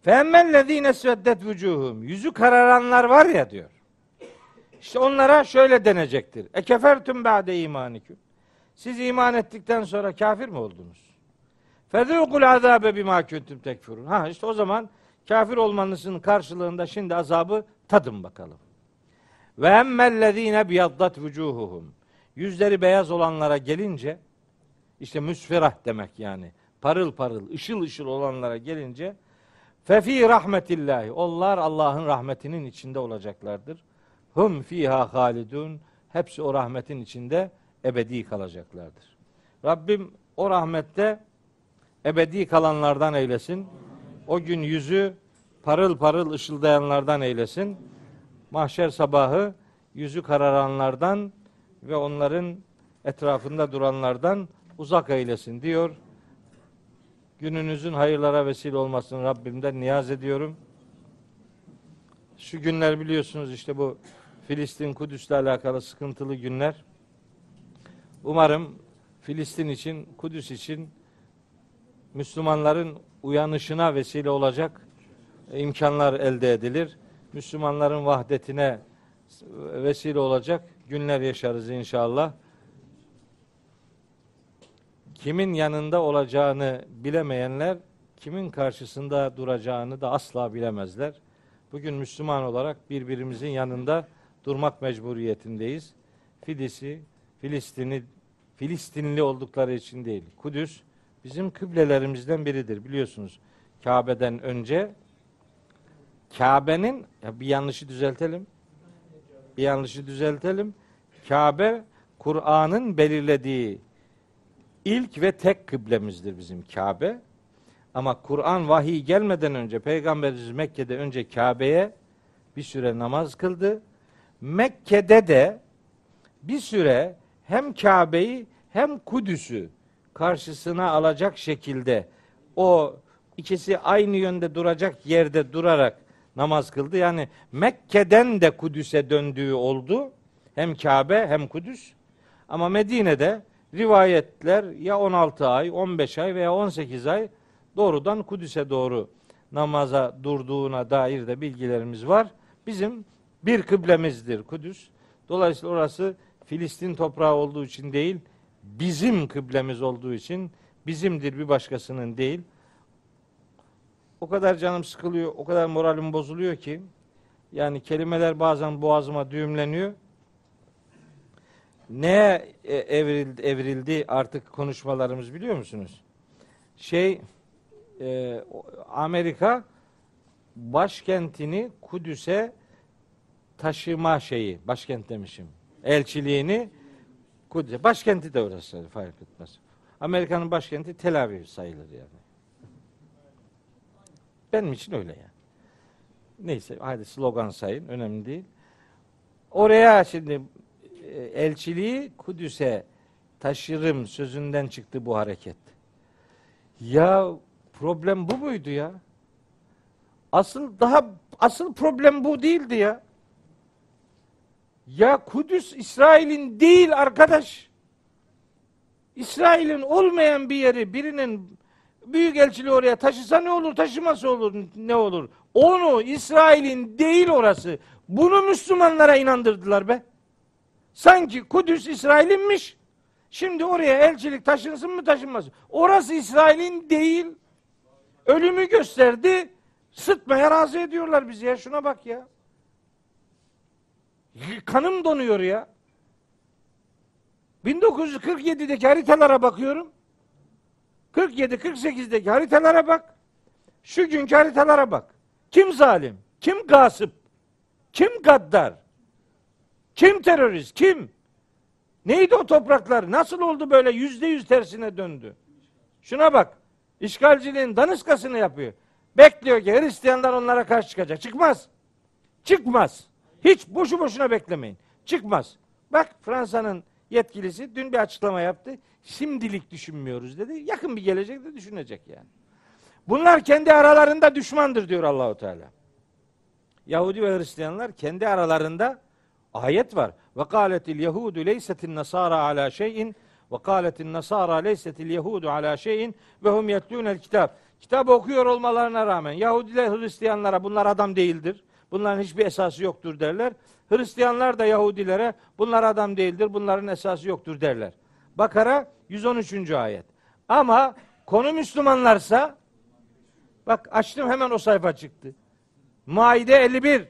Femmellezine sveddet vucuhum. Yüzü kararanlar var ya diyor. İşte onlara şöyle denecektir. E kefertüm ba'de imaniküm. Siz iman ettikten sonra kafir mi oldunuz? Fezûkul azâbe bimâ kuntum tekfurun. Ha işte o zaman kafir olmanızın karşılığında şimdi azabı tadın bakalım. Ve emmellezîne biyaddat vucuhuhum. Yüzleri beyaz olanlara gelince işte müsferah demek yani. Parıl parıl, ışıl ışıl olanlara gelince fefi rahmetillahi. Onlar Allah'ın rahmetinin içinde olacaklardır. Hum fiha halidun. Hepsi o rahmetin içinde ebedi kalacaklardır. Rabbim o rahmette ebedi kalanlardan eylesin. O gün yüzü parıl parıl ışıldayanlardan eylesin. Mahşer sabahı yüzü kararanlardan ve onların etrafında duranlardan uzak eylesin diyor. Gününüzün hayırlara vesile olmasını Rabbimden niyaz ediyorum. Şu günler biliyorsunuz işte bu Filistin Kudüs'le alakalı sıkıntılı günler. Umarım Filistin için, Kudüs için Müslümanların uyanışına vesile olacak imkanlar elde edilir. Müslümanların vahdetine vesile olacak günler yaşarız inşallah. Kimin yanında olacağını bilemeyenler kimin karşısında duracağını da asla bilemezler. Bugün Müslüman olarak birbirimizin yanında durmak mecburiyetindeyiz. Filis'i, Filistin'i, Filistinli oldukları için değil. Kudüs bizim kıblelerimizden biridir biliyorsunuz. Kabe'den önce Kabe'nin ya bir yanlışı düzeltelim. Bir yanlışı düzeltelim. Kabe Kur'an'ın belirlediği ilk ve tek kıblemizdir bizim Kabe. Ama Kur'an vahiy gelmeden önce Peygamberimiz Mekke'de önce Kabe'ye bir süre namaz kıldı. Mekke'de de bir süre hem Kabe'yi hem Kudüs'ü karşısına alacak şekilde o ikisi aynı yönde duracak yerde durarak namaz kıldı. Yani Mekke'den de Kudüs'e döndüğü oldu. Hem Kabe hem Kudüs. Ama Medine'de rivayetler ya 16 ay, 15 ay veya 18 ay doğrudan Kudüs'e doğru namaza durduğuna dair de bilgilerimiz var. Bizim bir kıblemizdir Kudüs. Dolayısıyla orası Filistin toprağı olduğu için değil, bizim kıblemiz olduğu için bizimdir bir başkasının değil. O kadar canım sıkılıyor, o kadar moralim bozuluyor ki yani kelimeler bazen boğazıma düğümleniyor. Neye e, evrildi, evrildi artık konuşmalarımız biliyor musunuz? Şey e, Amerika başkentini Kudüs'e taşıma şeyi, başkent demişim. Elçiliğini Kudüs'e, başkenti de orası fark etmez. Amerika'nın başkenti Tel Aviv sayılır yani. Benim için öyle yani. Neyse hadi slogan sayın önemli değil. Oraya şimdi e, elçiliği Kudüs'e taşırım sözünden çıktı bu hareket. Ya problem bu muydu ya? Asıl daha asıl problem bu değildi ya. Ya Kudüs İsrail'in değil arkadaş. İsrail'in olmayan bir yeri birinin büyük elçiliği oraya taşısa ne olur, taşıması olur, ne olur? Onu İsrail'in değil orası. Bunu Müslümanlara inandırdılar be. Sanki Kudüs İsrail'inmiş. Şimdi oraya elçilik taşınsın mı taşınmasın? Orası İsrail'in değil. Ölümü gösterdi. Sıtmaya razı ediyorlar bizi ya. Şuna bak ya. Kanım donuyor ya. 1947'deki haritalara bakıyorum. 47-48'deki haritalara bak. Şu günkü haritalara bak. Kim zalim? Kim gasıp? Kim gaddar? Kim terörist? Kim? Neydi o topraklar? Nasıl oldu böyle yüzde yüz tersine döndü? Şuna bak. İşgalciliğin daniskasını yapıyor. Bekliyor ki Hristiyanlar onlara karşı çıkacak. Çıkmaz. Çıkmaz. Hiç boşu boşuna beklemeyin. Çıkmaz. Bak Fransa'nın yetkilisi dün bir açıklama yaptı. Şimdilik düşünmüyoruz dedi. Yakın bir gelecekte düşünecek yani. Bunlar kendi aralarında düşmandır diyor Allahu Teala. Yahudi ve Hristiyanlar kendi aralarında ayet var. Ve kâletil yehudu leysetin nasara ala şeyin ve kâletin nasara leysetil yehudu ala şeyin ve hum yetlûnel kitap. Kitap okuyor olmalarına rağmen Yahudiler Hristiyanlara bunlar adam değildir. Bunların hiçbir esası yoktur derler. Hristiyanlar da Yahudilere bunlar adam değildir. Bunların esası yoktur derler. Bakara 113. ayet. Ama konu Müslümanlarsa bak açtım hemen o sayfa çıktı. Maide 51.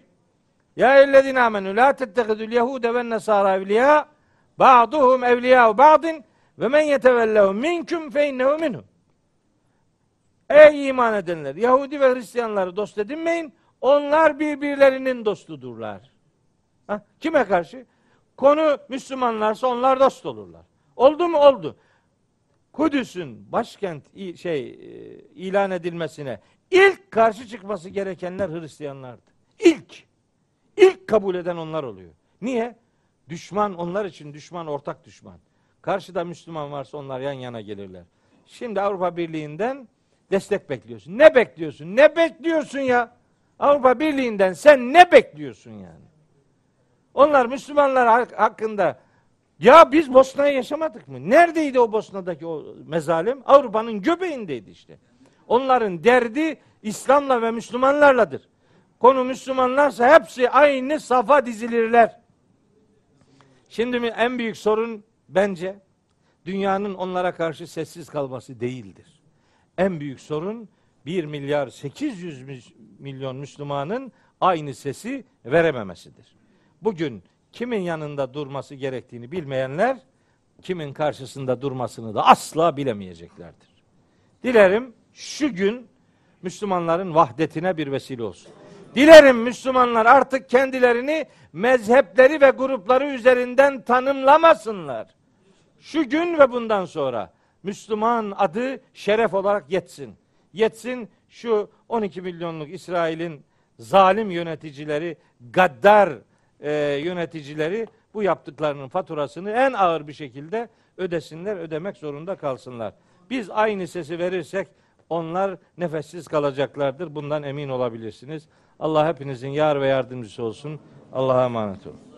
Ya ellezine amenü la tettegidul yehude ve nesara evliya ba'duhum evliya ba'din ve men yetevellehum minkum fe innehu minhum. Ey iman edenler! Yahudi ve Hristiyanları dost edinmeyin. Onlar birbirlerinin dostudurlar. Ha, kime karşı? Konu Müslümanlarsa onlar dost olurlar. Oldu mu? Oldu. Kudüs'ün başkent şey e, ilan edilmesine ilk karşı çıkması gerekenler Hristiyanlardı. İlk. İlk kabul eden onlar oluyor. Niye? Düşman onlar için düşman ortak düşman. Karşıda Müslüman varsa onlar yan yana gelirler. Şimdi Avrupa Birliği'nden destek bekliyorsun. Ne bekliyorsun? Ne bekliyorsun ya? Avrupa Birliği'nden sen ne bekliyorsun yani? Onlar Müslümanlar hak- hakkında ya biz Bosna'yı yaşamadık mı? Neredeydi o Bosna'daki o mezalim? Avrupa'nın göbeğindeydi işte. Onların derdi İslam'la ve Müslümanlarladır. Konu Müslümanlarsa hepsi aynı safa dizilirler. Şimdi mi en büyük sorun bence dünyanın onlara karşı sessiz kalması değildir. En büyük sorun 1 milyar 800 mü- milyon Müslümanın aynı sesi verememesidir. Bugün kimin yanında durması gerektiğini bilmeyenler kimin karşısında durmasını da asla bilemeyeceklerdir. Dilerim şu gün Müslümanların vahdetine bir vesile olsun. Dilerim Müslümanlar artık kendilerini mezhepleri ve grupları üzerinden tanımlamasınlar. Şu gün ve bundan sonra Müslüman adı şeref olarak yetsin. Yetsin şu 12 milyonluk İsrail'in zalim yöneticileri, gaddar e, yöneticileri bu yaptıklarının faturasını en ağır bir şekilde ödesinler, ödemek zorunda kalsınlar. Biz aynı sesi verirsek onlar nefessiz kalacaklardır. Bundan emin olabilirsiniz. Allah hepinizin yar ve yardımcısı olsun. Allah'a emanet olun.